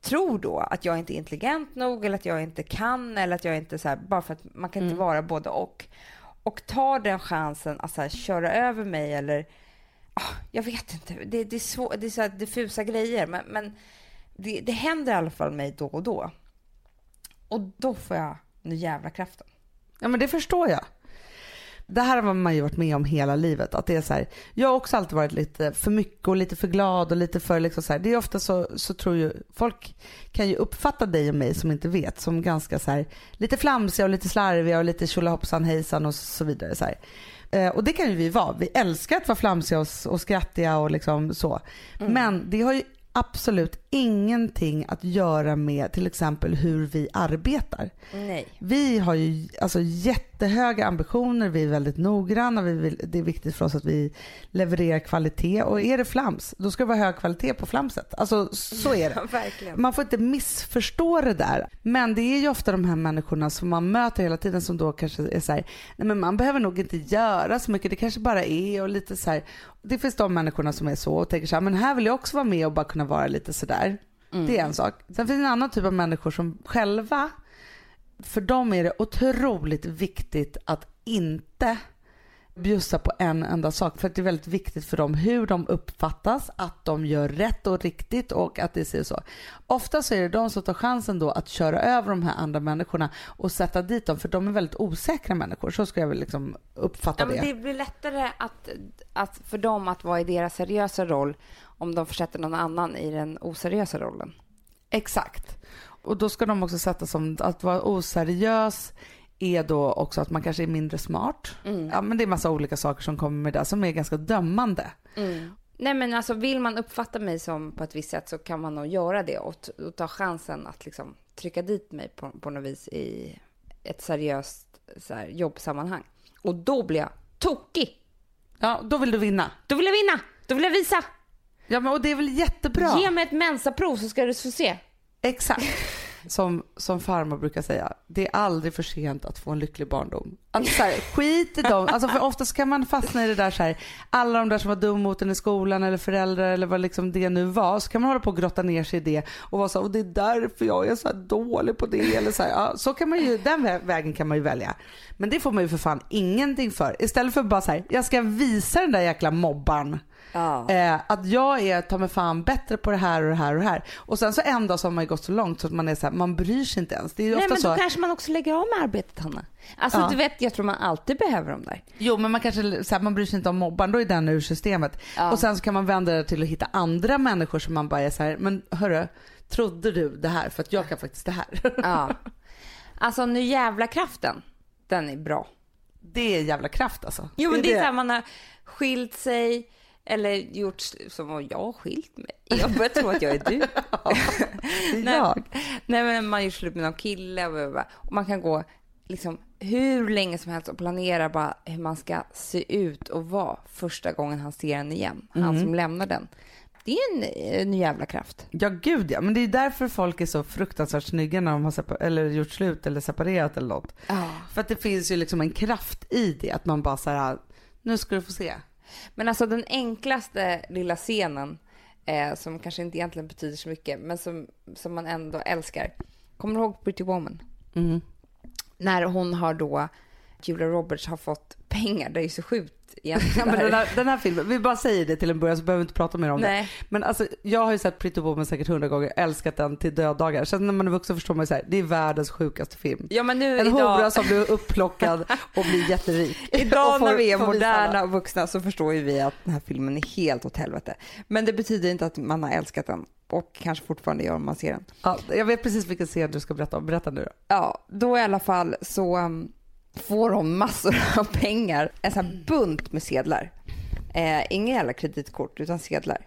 tror då att jag inte är intelligent nog eller att jag inte kan eller att jag inte så här, bara för att man kan inte Mm. vara både och. Och tar den chansen att så här, köra över mig eller ah, jag vet inte. Det, det är, svår, det är så diffusa grejer men, men det, det händer i alla fall mig då och då. Och då får jag nu jävla kraften. Ja men det förstår jag. Det här har man ju varit med om hela livet. Att det är så här, jag har också alltid varit lite för mycket och lite för glad och lite för liksom så här. Det är ofta så, så tror ju folk kan ju uppfatta dig och mig som inte vet som ganska så här lite flamsiga och lite slarviga och lite tjolahoppsan hejsan och så vidare så. Eh, Och det kan ju vi vara. Vi älskar att vara flamsiga och, och skrattiga och liksom så. Men det har ju absolut ingenting att göra med till exempel hur vi arbetar. Nej. Vi har ju alltså jättehöga ambitioner, vi är väldigt noggranna, vi vill, det är viktigt för oss att vi levererar kvalitet och är det flams, då ska det vara hög kvalitet på flamset. Alltså så är det. verkligen. Man får inte missförstå det där. Men det är ju ofta de här människorna som man möter hela tiden som då kanske är så här, nej men man behöver nog inte göra så mycket, det kanske bara är och lite så här. Det finns de människorna som är så och tänker så här, men här vill jag också vara med och bara kunna vara lite sådär. Det är en sak. Sen finns det en annan typ av människor som själva, för dem är det otroligt viktigt att inte bjussa på en enda sak. För att det är väldigt viktigt för dem hur de uppfattas, att de gör rätt och riktigt och att det ser så. Ofta så är det de som tar chansen då att köra över de här andra människorna och sätta dit dem för de är väldigt osäkra människor. Så ska jag väl liksom uppfatta Ja, men det. det blir lättare att, att för dem att vara i deras seriösa roll om de försätter någon annan i den oseriösa rollen. Exakt. Och då ska de också sätta som att vara oseriös är då också att man kanske är mindre smart. Ja men det är massa olika saker som kommer med det som är ganska dömande. Nej men alltså vill man uppfatta mig som på ett visst sätt så kan man nog göra det och, och ta chansen att liksom trycka dit mig på, på något vis i ett seriöst här, jobbsammanhang. Och då blir jag tokig. Ja, då vill du vinna. Då vill jag vinna. Då vill jag visa. Ja men och det är väl jättebra. Ge mig ett mensaprov så ska du få se. Exakt. Som, som farmor brukar säga, det är aldrig för sent att få en lycklig barndom. Alltså så här, skit i dem. Alltså för oftast kan man fastna i det där så här, alla de där som var dum mot en i skolan eller föräldrar eller vad liksom det nu var. Så kan man hålla på och grotta ner sig i det och vara så och det är därför jag är så här dålig på det. Eller så här, ja, så kan man ju, den vä- vägen kan man ju välja. Men det får man ju för fan ingenting för. Istället för bara så här, jag ska visa den där jäkla mobbaren. Ja. Eh, att jag är ta mig fan bättre på det här och det här och det här. Och sen så en dag så har man ju gått så långt så att man är så här, man bryr sig inte ens. Det är Nej ofta men så. då kanske man också lägger av med arbetet Hanna. Alltså Ja. du vet, jag tror man alltid behöver dem där. Jo men man kanske, så här, man bryr sig inte om mobbaren, då är den ur systemet. Ja. Och sen så kan man vända det till att hitta andra människor som man bara är så här, men hörru, trodde du det här? För att jag kan faktiskt det här. Ja. Alltså nu jävla kraften, den är bra. Det är jävla kraft alltså. Jo men det är det. så här, man har skilt sig eller gjort som om jag har skilt mig. Jag börjar tro att jag är du. Är Nej. jag. Nej men man gjort slut med någon kille och, man kan gå liksom hur länge som helst och planera bara hur man ska se ut och vara första gången han ser en igen. Han som lämnar den. Det är en, en jävla kraft. Ja gud ja, men det är därför folk är så fruktansvärt snygga när de har separ- eller gjort slut eller separerat eller något. Ja. För att det finns ju liksom en kraft i det, att man bara så här, nu ska du få se. Men alltså den enklaste lilla scenen eh, som kanske inte egentligen betyder så mycket men som, som man ändå älskar. Kommer du ihåg Pretty Woman? Mm. När hon har då, Julia Roberts har fått pengar, det är ju så sjukt egentligen. men det den, här. den här filmen, vi bara säger det till en början så behöver vi inte prata mer om det. Nej. Men alltså, jag har ju sett Pretty Woman säkert hundra gånger, älskat den till döddagar. Sen när man är vuxen förstår man ju så här, det är världens sjukaste film. Ja men nu En idag, hora som blir upplockad och blir jätterik. idag får- när vi är moderna och vuxna så förstår ju vi att den här filmen är helt åt helvete. Men det betyder inte att man har älskat den och kanske fortfarande gör om man ser den. Ja, jag vet precis vilken scen du ska berätta om. Berätta nu då. Ja, då i alla fall så um, får de massor av pengar, en sån här bunt med sedlar. Eh, inga jävla kreditkort utan sedlar.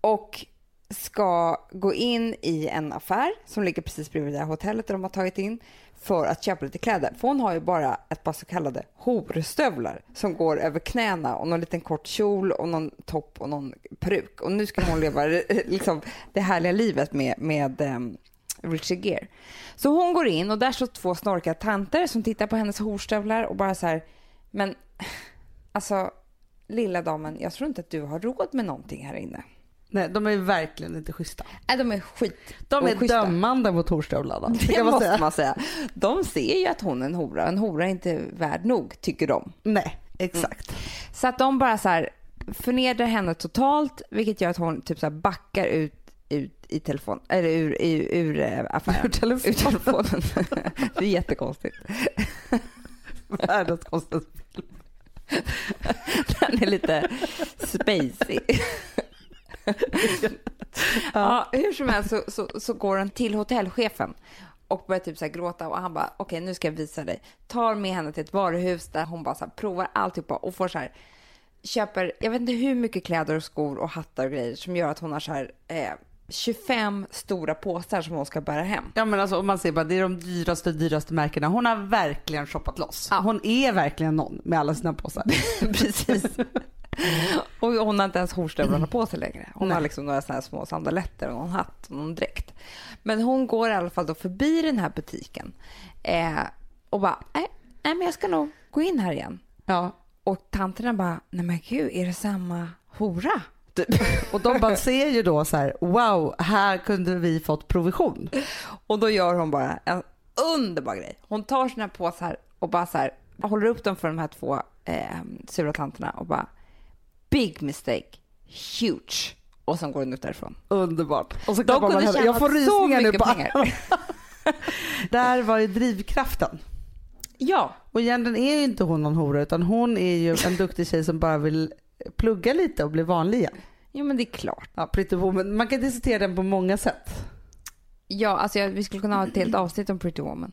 Och ska gå in i en affär som ligger precis bredvid det här hotellet där de har tagit in för att köpa lite kläder. För hon har ju bara ett par så kallade horstövlar som går över knäna och någon liten kort kjol och någon topp och någon peruk. Och nu ska hon leva liksom, det härliga livet med, med Richard Gere. Så hon går in och där står två snorkiga tanter som tittar på hennes horstövlar och bara så här, men alltså lilla damen, jag tror inte att du har råd med någonting här inne. Nej, de är verkligen inte schyssta. Nej, de är skit. De är oschyssta. dömande mot horstövlarna. Det kan man måste säga. man säga. De ser ju att hon är en hora. En hora är inte värd nog, tycker de. Nej, exakt. Så att de bara så här förnedrar henne totalt, vilket gör att hon typ så här backar ut, ut i telefon, eller ur, ur, ur eh, affären. Ur telefon. Ur telefonen. Det är jättekonstigt. Världens konstigaste film. Den är lite spacey. ja, hur som helst så, så, så går hon till hotellchefen och börjar typ så gråta och han bara okej nu ska jag visa dig. Tar med henne till ett varuhus där hon bara så här provar alltihopa och får så här köper, jag vet inte hur mycket kläder och skor och hattar och grejer som gör att hon har så här eh, 25 stora påsar som hon ska bära hem. Ja men alltså om man ser bara det är de dyraste dyraste märkena. Hon har verkligen shoppat loss. Ja. Hon är verkligen någon med alla sina påsar. Precis. och hon har inte ens horstövlarna på sig längre. Hon Nej. har liksom några såna här små sandaletter och någon hatt och någon dräkt. Men hon går i alla fall då förbi den här butiken eh, och bara, nej, nej men jag ska nog gå in här igen. Ja. Och tanterna bara, nej men gud, är det samma hora? Typ. Och de bara ser ju då så här, wow, här kunde vi fått provision. Och då gör hon bara en underbar grej. Hon tar sina påsar och bara så här, håller upp dem för de här två eh, sura tanterna och bara big mistake, huge. Och sen går hon ut därifrån. Underbart. Och så De man kunde tjäna Jag får så rysningar nu pengar. Där var ju drivkraften. Ja, Och egentligen är ju inte hon någon hora utan hon är ju en duktig tjej som bara vill plugga lite och bli vanlig igen. jo men det är klart. Ja, Pretty Woman. Man kan diskutera den på många sätt. Ja, alltså jag, vi skulle kunna ha ett helt avsnitt om Pretty Woman.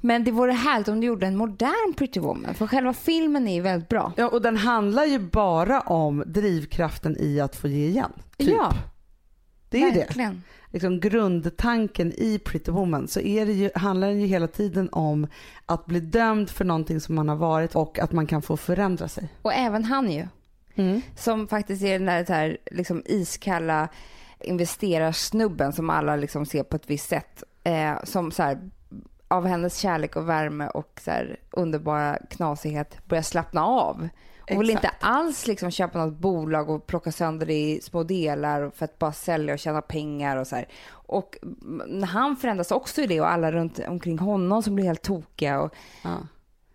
Men det vore härligt om du gjorde en modern Pretty Woman, för själva filmen är ju väldigt bra. Ja, och den handlar ju bara om drivkraften i att få ge igen. Typ. Ja, det är ju det. verkligen. Liksom grundtanken i Pretty Woman så är det ju, handlar den ju hela tiden om att bli dömd för någonting som man har varit och att man kan få förändra sig. Och även han ju. Som faktiskt är den där, här, liksom iskalla investerarsnubben som alla liksom ser på ett visst sätt. Eh, som så här, av hennes kärlek och värme och så här, underbara knasighet börjar slappna av. Och vill inte alls liksom köpa något bolag och plocka sönder det i små delar för att bara sälja och tjäna pengar och så här. Och mm, han förändras också i det och alla runt omkring honom som blir helt tokiga och Ja.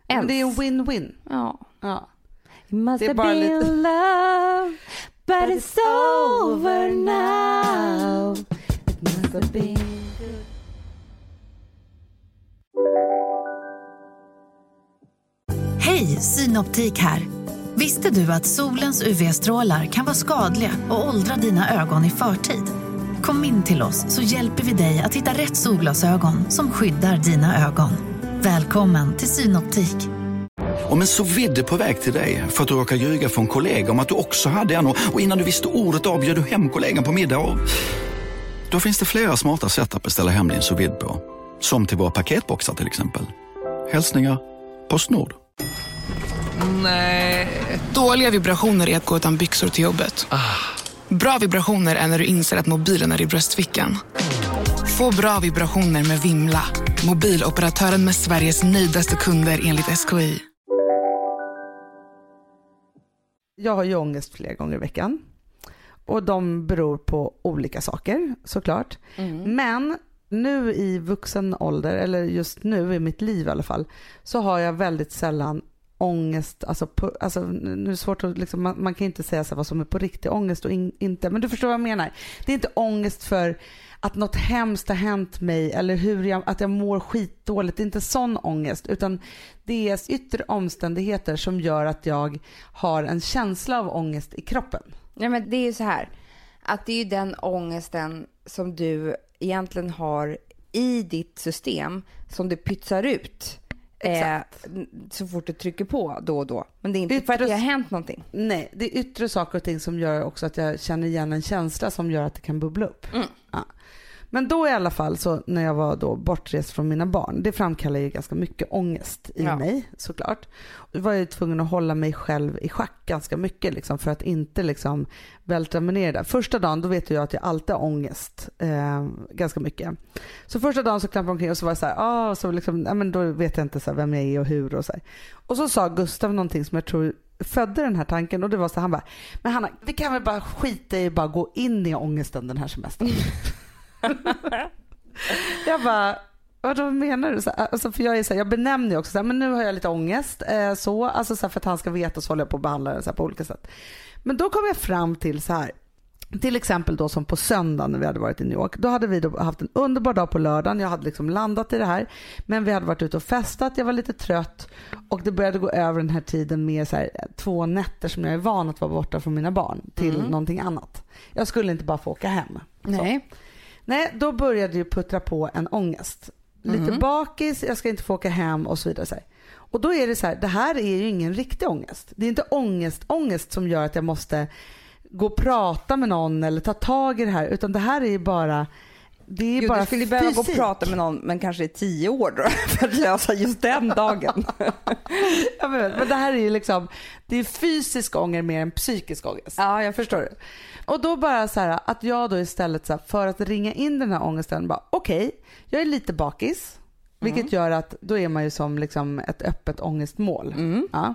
Men det är en win-win. ja. Ja. It must have been lite- love But it's over now It must have been Hej, Synoptik här. Visste du att solens UV-strålar kan vara skadliga och åldra dina ögon i förtid? Kom in till oss så hjälper vi dig att hitta rätt solglasögon som skyddar dina ögon. Välkommen till Synoptik. Om en så vidde på väg till dig för att du råkar ljuga från kollega om att du också hade en och innan du visste ordet av du hem kollegan på middag och... Då finns det flera smarta sätt att beställa hem din sous på. Som till våra paketboxar till exempel. Hälsningar Postnord. Dåliga vibrationer är att gå utan byxor till jobbet. Bra vibrationer är när du inser att mobilen är i bröstfickan. Få bra vibrationer med Vimla. Mobiloperatören med Sveriges nöjdaste kunder enligt SKI. Jag har ju ångest flera gånger i veckan. Och de beror på olika saker såklart. Men nu i vuxen ålder, eller just nu i mitt liv i alla fall, så har jag väldigt sällan ångest, alltså, på, alltså nu är det svårt att liksom, man, man kan inte säga så vad som är på riktig ångest och in, inte, men du förstår vad jag menar. Det är inte ångest för att något hemskt har hänt mig eller hur jag, att jag mår skitdåligt. Det är inte sån ångest utan det är yttre omständigheter som gör att jag har en känsla av ångest i kroppen. Ja men det är ju så här att det är ju den ångesten som du egentligen har i ditt system som du pytsar ut eh, så fort du trycker på då och då. Men det är inte för att Yttre- det har hänt någonting. Nej, det är yttre saker och ting som gör också att jag känner igen en känsla som gör att det kan bubbla upp. Ja. Men då i alla fall så när jag var då bortrest från mina barn, det framkallar ju ganska mycket ångest i Ja. mig såklart. Då var jag ju tvungen att hålla mig själv i schack ganska mycket liksom, för att inte liksom vältra mig ner där. Första dagen då vet jag att jag alltid har ångest eh, ganska mycket. Så första dagen så klampade jag omkring och så var jag så här, ah, så liksom, ja, men då vet jag inte så vem jag är och hur och så här. Och så sa Gustav någonting som jag tror födde den här tanken och det var så han bara, men Hanna, vi kan väl bara skita i bara gå in i ångesten den här semestern. jag bara, vad menar du? Så, alltså för jag, är så här, jag benämner ju också så här, men nu har jag lite ångest. Eh, så, alltså så här, för att han ska veta så håller jag på att behandla den så på olika sätt. Men då kom jag fram till så här, till exempel då som på söndagen när vi hade varit i New York. Då hade vi då haft en underbar dag på lördagen. Jag hade liksom landat i det här. Men vi hade varit ute och festat. Jag var lite trött. Och det började gå över den här tiden med så här, två nätter som jag är van att vara borta från mina barn till någonting annat. Jag skulle inte bara få åka hem. Så. Nej. Nej, då började ju puttra på en ångest. Lite bakis, jag ska inte få åka hem och så vidare. Så. Och då är det så här, det här är ju ingen riktig ångest. Det är inte ångest, ångest som gör att jag måste gå och prata med någon eller ta tag i det här utan det här är ju bara det är Jo, bara du skulle behöva gå och fysik. prata med någon men kanske i tio år då, för att lösa just den dagen. Ja, men, men det här är ju liksom, det är fysisk ångest mer än psykisk ångest. ja, jag Förstår du? Och då bara så här att jag då istället så här, för att ringa in den här ångesten bara okej, jag är lite bakis. Vilket gör att då är man ju som liksom ett öppet ångestmål. Ja.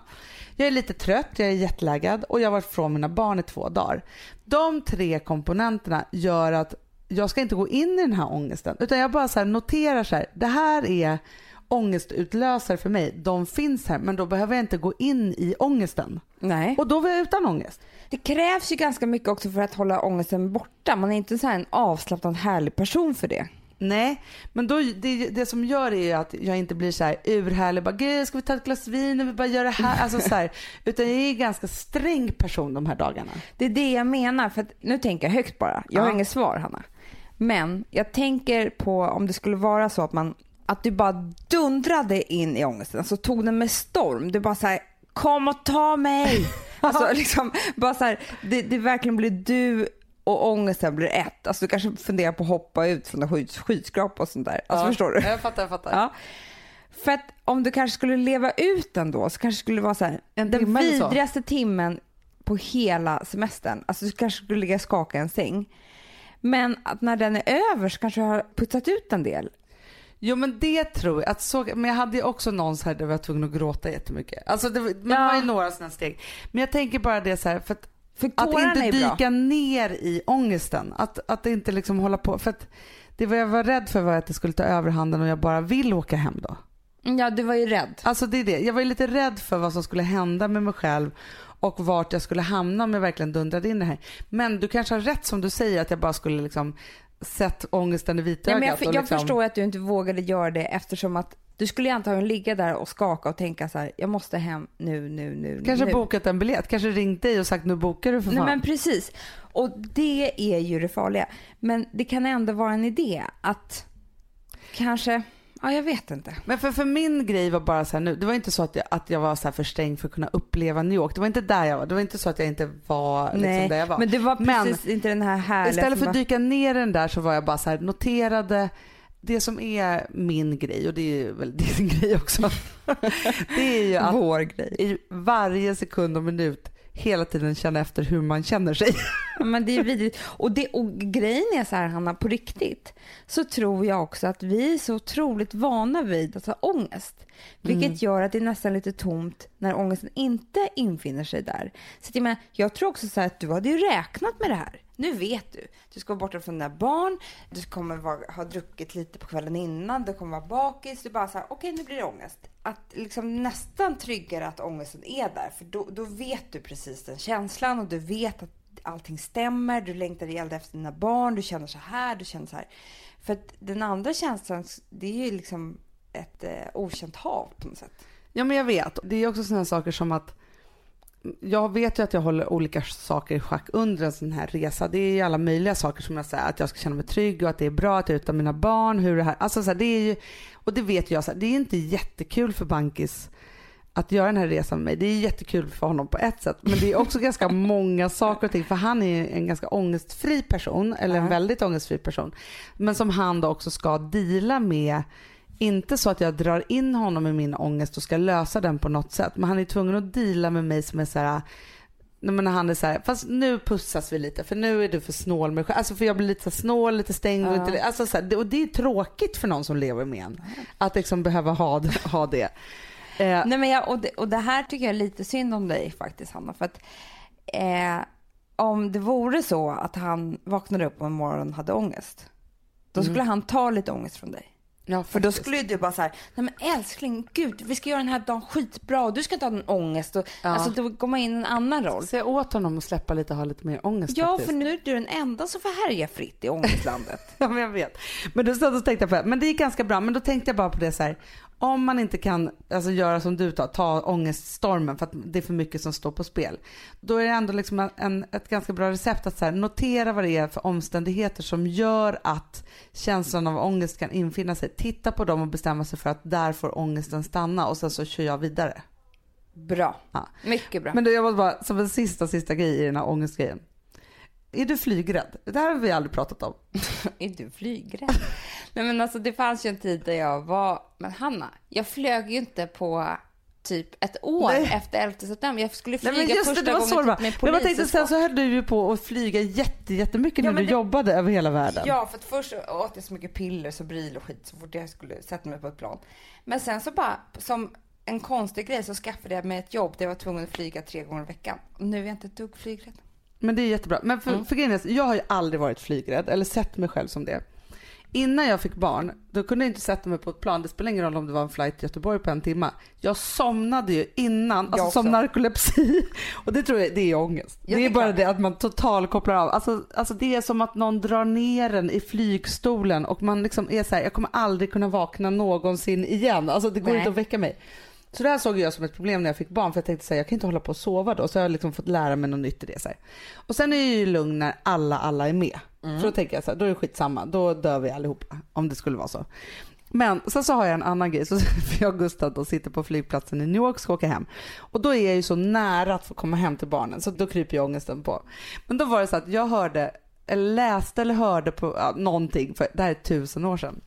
Jag är lite trött, jag är jetlaggad och jag har varit från mina barn i två dagar. De tre komponenterna gör att jag ska inte gå in i den här ångesten utan jag bara så noterar så här, det här är ångestutlösare för mig. De finns här men då behöver jag inte gå in i ångesten. Nej. Och då var jag utan ångest. Det krävs ju ganska mycket också för att hålla ångesten borta. Man är inte så här en avslappnad härlig person för det. Nej, men då, det, det som gör det är att jag inte blir så här urhärlig, bara gud ska vi ta ett glas vin och vi bara gör det här, alltså så här, utan jag är en ganska sträng person de här dagarna. Det är det jag menar. För att, nu tänker jag högt bara. Jag har Ja. inget svar Hanna. Men jag tänker på om det skulle vara så att man att du bara dundrade in i ångesten. Alltså tog den med storm. Du bara så här, kom och ta mig. alltså liksom bara så här, det, det verkligen blir du och ångesten blir ett. Alltså du kanske funderar på att hoppa ut från en skyd- skyskrapa och sånt där. Alltså förstår du? Jag fattar, jag fattar. Ja. För att om du kanske skulle leva ut den då så kanske det skulle vara så här, En den timme vidrigaste timmen på hela semestern. Alltså du kanske skulle ligga och skaka en säng. Men att när den är över så kanske du har putsat ut en del. Jo men det tror jag. Att så, men jag hade ju också någon så här där jag var tvungen att gråta jättemycket. Alltså det, men det Ja. var ju några sådana steg. Men jag tänker bara det så här, för att, För att inte är bra. dyka ner i ångesten. Att, att inte liksom hålla på. För att det var jag var rädd för var att det skulle ta överhanden och jag bara vill åka hem då. Ja, du var ju rädd. Alltså det är det. Jag var ju lite rädd för vad som skulle hända med mig själv och vart jag skulle hamna om jag verkligen dundrade in det här. Men du kanske har rätt som du säger att jag bara skulle liksom sett ångesten i vitögat. Ja, jag, och jag liksom, förstår att du inte vågade göra det eftersom att du skulle ju antagligen ligga där och skaka och tänka så här, jag måste hem nu, nu, nu, Kanske nu. bokat en biljett, kanske ringt dig och sagt nu bokar du för Nej fan. men precis. Och det är ju det farliga. Men det kan ändå vara en idé att kanske, ja jag vet inte. Men för, för min grej var bara så här nu, det var inte så att jag, att jag var så här för sträng för att kunna uppleva New York. Det var inte där jag var. Det var inte så att jag inte var liksom Nej, där jag var. men det var Men precis inte den här härliga Istället för att bara- dyka ner den där så var jag bara så här noterade det som är min grej och det är väl din grej också. det är ju att vår grej. i varje sekund och minut hela tiden känna efter hur man känner sig. Men det är vidrigt. Och, det, och grejen är så här Hanna, på riktigt så tror jag också att vi är så otroligt vana vid att ha ångest. Vilket gör att det är nästan lite tomt när ångesten inte infinner sig där. Så jag, menar, jag tror också så här att du hade ju räknat med det här. Nu vet du. Du ska vara borta från dina barn, du kommer vara, ha druckit lite på kvällen innan, du kommer vara bakis. Du bara så här, okej nu blir det ångest. Att liksom nästan tryggare att ångesten är där. För då, då vet du precis den känslan och du vet att allting stämmer, du längtar ihjäl efter dina barn, du känner så här, du känner så här. För att den andra känslan, det är ju liksom ett eh, okänt hav på något sätt. Ja men jag vet. Det är också sådana saker som att jag vet ju att jag håller olika saker i schack under en sån här resa. Det är ju alla möjliga saker som jag säger, att jag ska känna mig trygg och att det är bra att jag är utan mina barn. Hur det här, alltså så här, det är ju, och det vet jag, så här, det är inte jättekul för Bankis att göra den här resan med mig. Det är jättekul för honom på ett sätt. Men det är också ganska många saker och ting. För han är en ganska ångestfri person. Eller en väldigt ångestfri person. Men som han då också ska dela med. Inte så att jag drar in honom i min ångest och ska lösa den på något sätt. Men han är tvungen att dela med mig som är så här. När han är så här, fast nu pussas vi lite för nu är du för snål med Alltså för jag blir lite så snål, lite stängd. Och, lite, alltså så här, och det är tråkigt för någon som lever med en. Att liksom behöva ha, ha det. Eh, Nej, men jag, och, det, och det här tycker jag är lite synd om dig faktiskt Hanna. För att eh, om det vore så att han vaknade upp en morgon och hade ångest. Då skulle han ta lite ångest från dig. Ja, För då skulle du bara så här, nej men älskling, gud, vi ska göra den här dagen skitbra och du ska inte ha någon ångest. Och, Ja. Alltså då går man in i en annan roll. Säg åt honom att släppa lite och ha lite mer ångest Ja, faktiskt. för nu är du den enda som får härja fritt i ångestlandet. Ja, men jag vet. Men då och tänkte jag på det. Men det gick ganska bra. Men då tänkte jag bara på det så här. Om man inte kan alltså, göra som du tar, ta ångeststormen för att det är för mycket som står på spel. Då är det ändå liksom en, ett ganska bra recept att så här, notera vad det är för omständigheter som gör att känslan av ångest kan infinna sig. Titta på dem och bestämma sig för att där får ångesten stanna och sen så kör jag vidare. Bra. Ja. Mycket bra. Men du, jag måste bara, som en sista, sista grej i den här ångestgrejen. Är du flygrädd? Det här har vi aldrig pratat om. Är du flygrädd? Nej men alltså det fanns ju en tid där jag var, men Hanna, jag flög ju inte på typ ett år Nej. efter 11 september. Jag skulle flyga Nej, men första det gången typ med Men jag tänkte polis. sen så höll du ju på att flyga jätte, jättemycket Ja, när men du det- jobbade över hela världen. Ja, för att först åt jag så mycket piller, Sobril och skit så fort jag skulle sätta mig på ett plan. Men sen så bara, som en konstig grej så skaffade jag mig ett jobb där jag var tvungen att flyga tre gånger i veckan. Och nu är jag inte ett dugg flygrädd. Men det är jättebra. Men för, Mm. för grejen är, jag har ju aldrig varit flygrädd eller sett mig själv som det. Innan jag fick barn, då kunde jag inte sätta mig på ett plan. Det spelar ingen roll om det var en flight till Göteborg på en timme. Jag somnade ju innan, Jag alltså som narkolepsi. Och det tror jag, det är ångest. Ja, det är bara klart. det att man totalt kopplar av. Alltså, alltså det är som att någon drar ner en i flygstolen och man liksom är så här, jag kommer aldrig kunna vakna någonsin igen. Alltså det går Nej. inte att väcka mig. Så det här såg jag som ett problem när jag fick barn för jag tänkte säga jag kan inte hålla på och sova då. Så jag har liksom fått lära mig något nytt i det. Så här. Och sen är jag ju lugn när alla, alla är med. Mm. För då tänker jag så här, då är det skitsamma. Då dör vi allihopa om det skulle vara så. Men sen så har jag en annan grej. Så jag och Gustav då sitter på flygplatsen i New York och ska åka hem. Och då är jag ju så nära att få komma hem till barnen så då kryper ju ångesten på. Men då var det så att jag hörde, eller läste eller hörde på ja, någonting, för det här är tusen år sedan.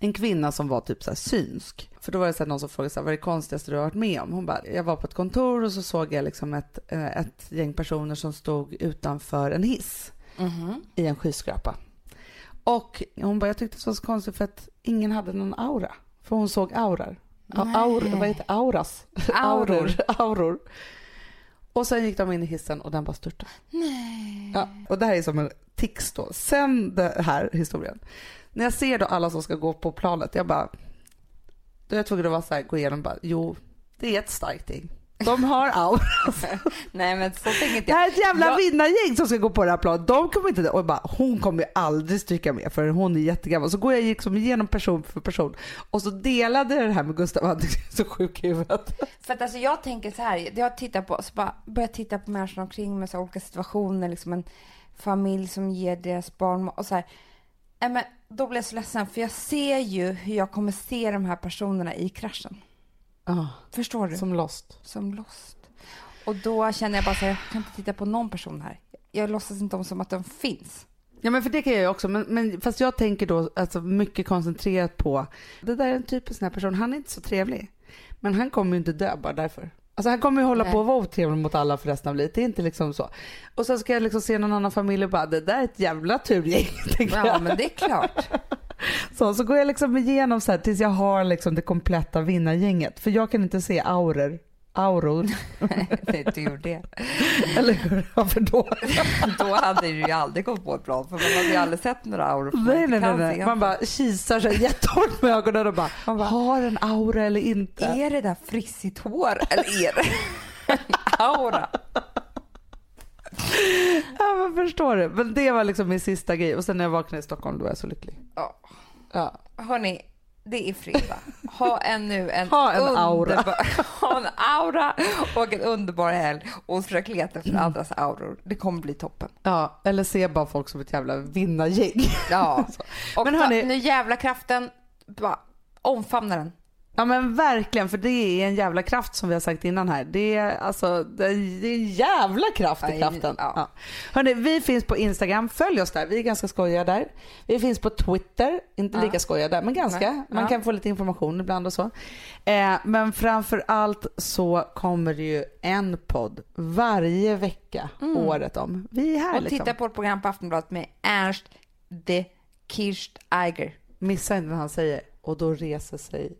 En kvinna som var typ så här synsk. För då var det så här någon som frågade så här, vad är det konstigaste du har varit med om? Hon bara, jag var på ett kontor och så såg jag liksom ett, eh, ett gäng personer som stod utanför en hiss i en skyskrapa. Och hon bara, jag tyckte det var så konstigt för att ingen hade någon aura. För hon såg aurar. A- Aur, vad heter auras? Auror. Auror. Och sen gick de in i hissen och den bara störtade. Nej. Ja, och det här är som en tics då. Sen den här historien. När jag ser då alla som ska gå på planet, jag bara... Då är jag tvungen att vara så här, gå igenom bara, jo, det är ett starkt gäng. De har aura. Nej men så tänker inte Det här är ett jävla Jag- vinnargäng som ska gå på det här planet. De kommer inte... Och jag bara, hon kommer ju aldrig stryka med för hon är jättegammal. Så går jag liksom igenom person för person. Och så delade jag det här med Gustav, han är så sjuk i huvudet. För att alltså jag tänker så här, jag tittar på, så bara börjar titta på människorna omkring mig, så olika situationer, liksom en familj som ger deras barn och så här. Men då blir jag så ledsen för jag ser ju hur jag kommer se de här personerna i kraschen. Ja, Förstår du? Som, som lost. lost. Och då känner jag bara så här, jag kan inte titta på någon person här. Jag låtsas inte om som att de finns. Ja men för det kan jag ju också, men, men fast jag tänker då alltså mycket koncentrerat på, det där är en typisk sån här person, han är inte så trevlig. Men han kommer ju inte dö bara därför. Alltså han kommer ju hålla Nej. på och vara otrevlig mot alla för resten av livet, det är inte liksom så. Och så ska jag liksom se någon annan familj och bara, det där är ett jävla turgäng, Ja jag. men det är klart. Så, så går jag liksom igenom så här tills jag har liksom det kompletta vinnargänget. För jag kan inte se auror. Auror, Nej, du gjorde det. eller hur? Varför då? Då hade du ju aldrig gått på ett plan för man hade ju aldrig sett några auror. Nej, nej, nej, nej. Man bara kisar sig jättehårt med ögonen och bara, Man bara, har en aura eller inte? Är det där frissigt hår eller är det en aura? Ja men förstår du. Men det var liksom min sista grej. Och sen när jag vaknade i Stockholm då var jag så lycklig. Ja. Ja. Hörni, det är fredag. Ha en nu en, Ha en aura. ha en aura och en underbar helg och försök leta efter andras auror. Det kommer bli toppen. ja. Eller se bara folk som ett jävla vinnargäng. Ja. Och Men Men hörni- nu jävla kraften, bara omfamna den. Ja men verkligen, för det är en jävla kraft som vi har sagt innan här. Det är alltså, det är en jävla kraft i kraften. ja. Ja. Hörrni, vi finns på Instagram, följ oss där. Vi är ganska skojiga där. Vi finns på Twitter, inte Ja. lika skojiga där, men ganska. Nej. Man Ja. kan få lite information ibland och så. Eh, men framför allt så kommer det ju en podd varje vecka året om. Vi är här Mm. Och liksom. titta på ett program på Aftonbladet med Ernst de Kircht Eiger. Missa inte när han säger och då reser sig